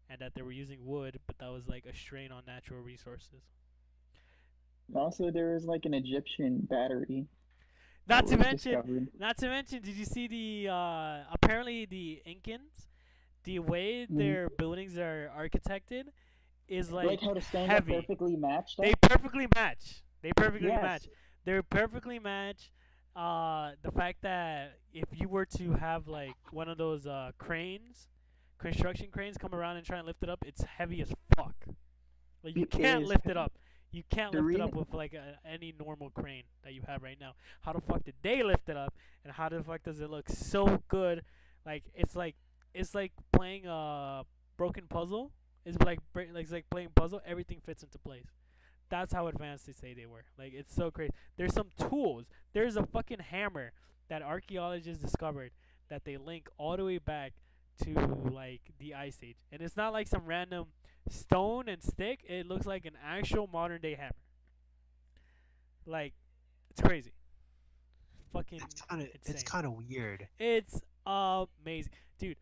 and that they were using wood but that was like a strain on natural resources Also, there was like an Egyptian battery. not to mention discovered. not to mention did you see the uh apparently the incans the way Mhm. their buildings are architected is like, like, how the stones heavy. perfectly matched. they perfectly match they perfectly Yes. match they're perfectly match. Uh, the fact that if you were to have like one of those uh cranes, construction cranes come around and try and lift it up, it's heavy as fuck. Like you It can't lift it up. You can't lift it up with like a, any normal crane that you have right now. How the fuck did they lift it up? And how the fuck does it look so good? Like it's like it's like playing a broken puzzle. It's like like it's like playing puzzle. Everything fits into place. That's how advanced they say they were. Like it's so crazy. There's some tools. There's a fucking hammer that archaeologists discovered that they link all the way back to like the ice age. And it's not like some random stone and stick. It looks like an actual modern day hammer. Like it's crazy. Fucking It's kind of it's kind of weird. It's amazing, dude.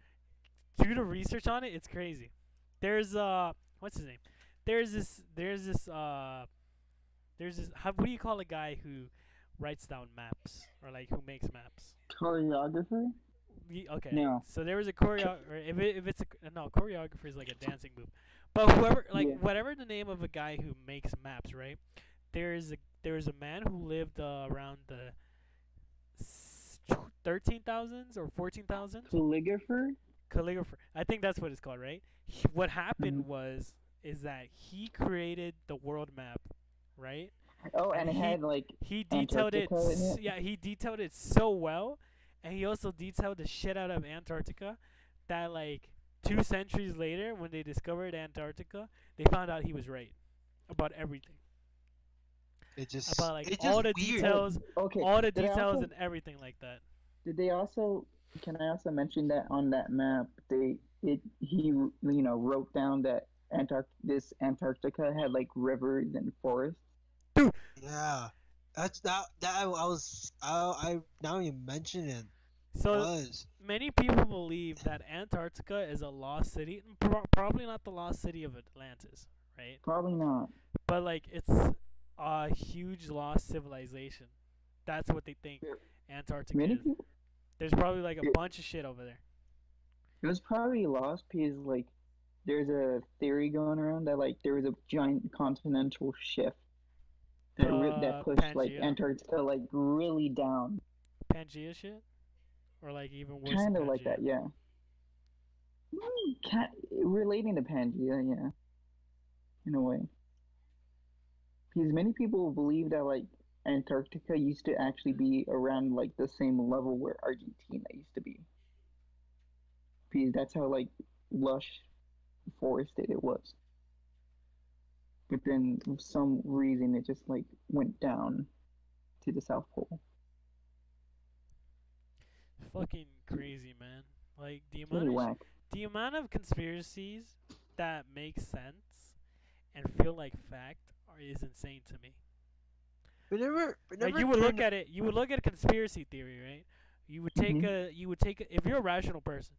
Do the research on it. It's crazy. There's uh, what's his name? There's this. There's this uh, there's this. How what do you call a guy who writes down maps or like who makes maps? choreographer. Okay. No. So there was a choreo. If it, if it's a no choreographer is like a dancing move, but whoever like Yeah. whatever the name of a guy who makes maps, right? There is a there is a man who lived uh, around the thirteen thousands or fourteen thousands Calligrapher. calligrapher. I think that's what it's called, right? He, what happened Mhm. was is that he created the world map, right? Oh, And and he- had like He detailed it, Antarctica in s- it? yeah, he detailed it so well, and he also detailed the shit out of Antarctica that like two centuries later, when they discovered Antarctica, they found out he was right about everything, It just about like it's all just the weird. details, okay. all the did details also- and everything like that. Did they also? Can I also mention that on that map, they it he you know wrote down that Antarct this Antarctica had like rivers and forests. Yeah, that's that. That I, I was. I, I now you mention it. So was many people believe that Antarctica is a lost city. Pro- probably not the lost city of Atlantis, right? Probably not. But like it's a huge lost civilization. That's what they think Yeah. Antarctica Many is. people. There's probably like a Yeah. bunch of shit over there. It was probably lost because like there's a theory going around that like there was a giant continental shift that re- Uh, that pushed like Antarctica like really down. Pangea shit, or like even worse. Kind of like that, yeah. Mm, Kind relating to Pangea, yeah. In a way. Because many people believe that like Antarctica used to actually be around like the same level where Argentina used to be. Because that's how like lush forested it was. But then for some reason it just like went down to the South Pole. Fucking crazy, man. Like the It's amount really of sh- whack. the amount of conspiracies that make sense and feel like fact are, is insane to me. whenever. whenever Like you would look at it, you would look at a conspiracy theory, right? You would take Mhm. a, you would take a, if you're a rational person,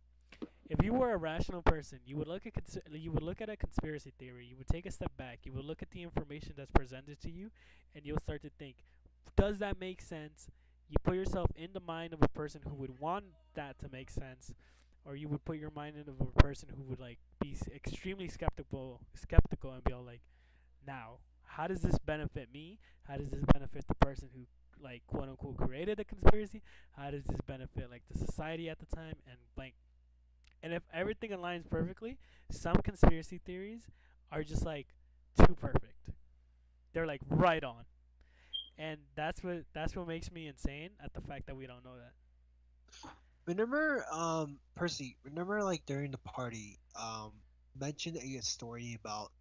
if you were a rational person, you would look at cons- you would look at a conspiracy theory. You would take a step back. You would look at the information that's presented to you, and you'll start to think, does that make sense? You put yourself in the mind of a person who would want that to make sense, or you would put your mind in of a person who would like be s- extremely skeptical, skeptical, and be all like, now, how does this benefit me? How does this benefit the person who like quote unquote created the conspiracy? How does this benefit like the society at the time and blank? And if everything aligns perfectly, some conspiracy theories are just like too perfect. They're like right on. And that's what that's what makes me insane at the fact that we don't know that. Remember, um, Percy. Remember, like during the party, um, mentioned a story about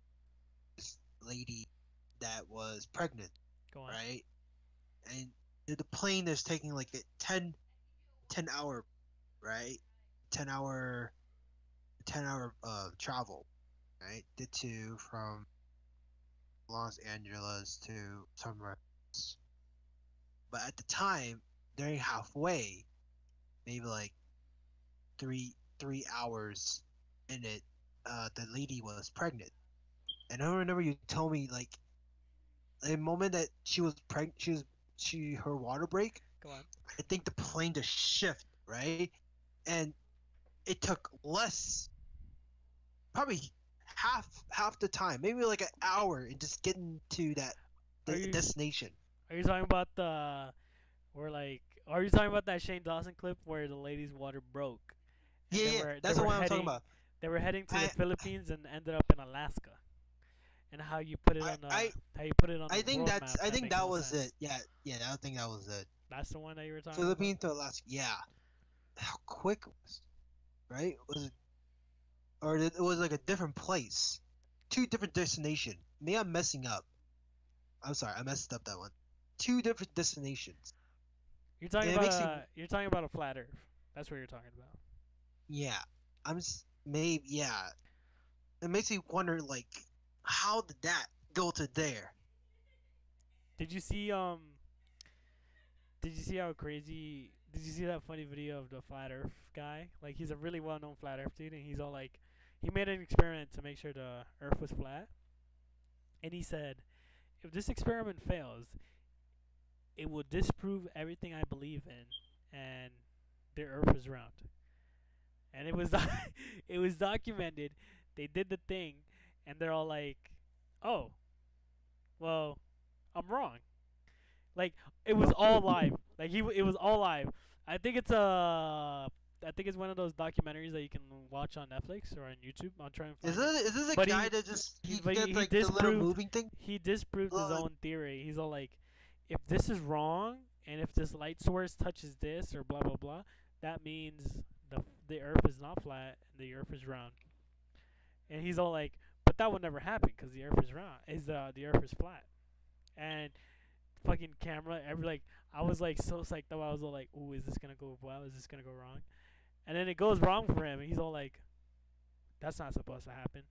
this lady that was pregnant, Go on. right? And the the plane is taking like a 10, 10 hour, right? Ten hour, ten hour uh travel, right? Did to from Los Angeles to somewhere. But at the time, during halfway, maybe like three three hours in it, uh, the lady was pregnant. And I remember you told me like the moment that she was pregnant, she was she her water break. Go on. I think the plane just shift right, and it took less, probably half half the time, maybe like an hour, in just getting to that the you- destination. Are you talking about the where like? Are you talking about that Shane Dawson clip where the lady's water broke? Yeah, yeah, were- that's the one I'm talking about. They were heading to I- the Philippines and ended up in Alaska. And how you put it I- on the I- how you put it on I think that's map, I think makes that was sense. it. Yeah, yeah, I think that was it. That's the one that you were talking about. Philippines to Alaska. Yeah, how quick it was, right? Was it, or it it was like a different place, two different destination. Me I'm messing up. I'm sorry, I messed up that one. Two different destinations. You're talking it about a, you're talking about a flat Earth. That's what you're talking about. Yeah, I'm just, maybe yeah. It makes me wonder like, how did that go to there? Did you see um? Did you see how crazy? Did you see that funny video of the flat Earth guy? Like he's a really well-known flat Earth dude, and he's all like, he made an experiment to make sure the Earth was flat, and he said, if this experiment fails, it will disprove everything I believe in, and the Earth is round. And it was it was documented. They did the thing, and they're all like, "Oh, well, I'm wrong." Like it was all live. Like he, it was all live. I think it's a, I think it's one of those documentaries that you can watch on Netflix or on YouTube. I'll try and find Is it. this is this a But he- guy that just he- he, gets he like the little moving thing? He disproved his own theory. He's all like, if this is wrong, and if this light source touches this or blah blah blah, that means the the Earth is not flat and the Earth is round. And he's all like, but that would never happen because the Earth is round. Is uh the Earth is flat, and fucking camera every like I was like so psyched up. I was all like, ooh, is this gonna go well? Is this gonna go wrong? And then it goes wrong for him, and he's all like, that's not supposed to happen.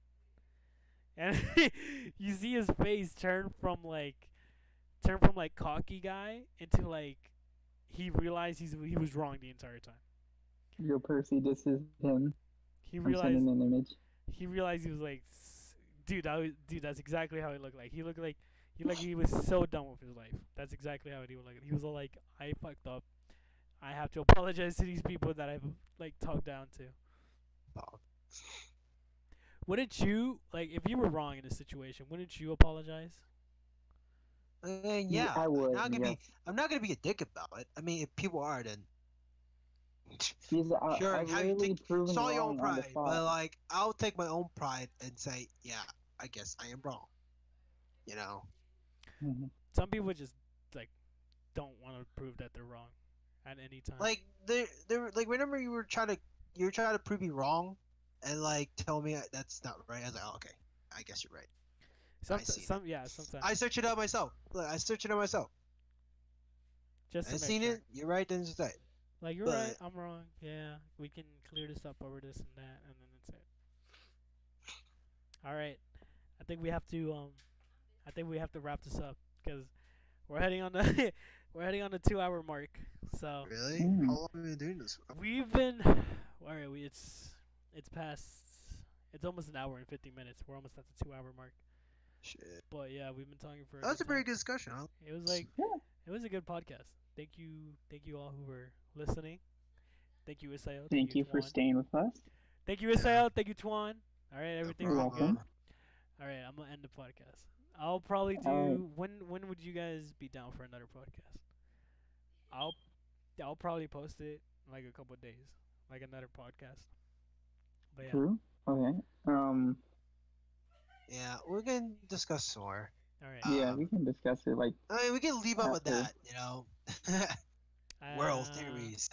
And you see his face turn from like turn from like cocky guy into like he realized he's he was wrong the entire time. Yo, Percy, this is him. He I'm realized an image. he realized he was like, s- dude, I was, dude, that's exactly how he looked like. He looked like he like he was so done with his life. That's exactly how he would look. He was all like, I fucked up. I have to apologize to these people that I've like talked down to. Oh, Wouldn't you like if you were wrong in a situation? Wouldn't you apologize? Uh, yeah, I would. I'm not gonna yeah. be. I'm not gonna be a dick about it. I mean, if people are, then Because I, Sure, I've how you really think- proven it's all your own wrong on the pride. But like, I'll take my own pride and say, yeah, I guess I am wrong. You know, Mhm. Some people just like don't want to prove that they're wrong at any time. like there, there, like whenever you were trying to, you were trying to prove me wrong, and like tell me that's not right. I was like, oh, okay, I guess you're right. Some, seen it. some yeah, sometimes I searched it out myself. Look, I searched it out myself. just I make seen sure. it. You're right. Then just say. it. Like you're right, I'm wrong. Yeah, we can clear this up over this and that, and then that's it. All right, I think we have to um, I think we have to wrap this up because we're heading on the we're heading on the two hour mark. So Really? Mm. How long have you been doing this? for? we've been, all right, we it's it's past it's almost an hour and fifty minutes. We're almost at the two hour mark. Shit. But yeah, we've been talking for. That was a very good discussion. Huh? It was like Yeah. it was a good podcast. Thank you, thank you all who were listening. Thank you, Isayo. Thank you for staying with us. Thank you, Isayo. Thank you, Tuan. All right, everything's You're all welcome. good. All right, I'm gonna end the podcast. I'll probably do. All right. When when would you guys be down for another podcast? I'll I'll probably post it in like a couple of days, like another podcast. But yeah, True. Okay. Um. Yeah, we can discuss more. all right. Yeah, Um, we can discuss it. Like, I mean, we can leave up with that. You know, Uh, world theories.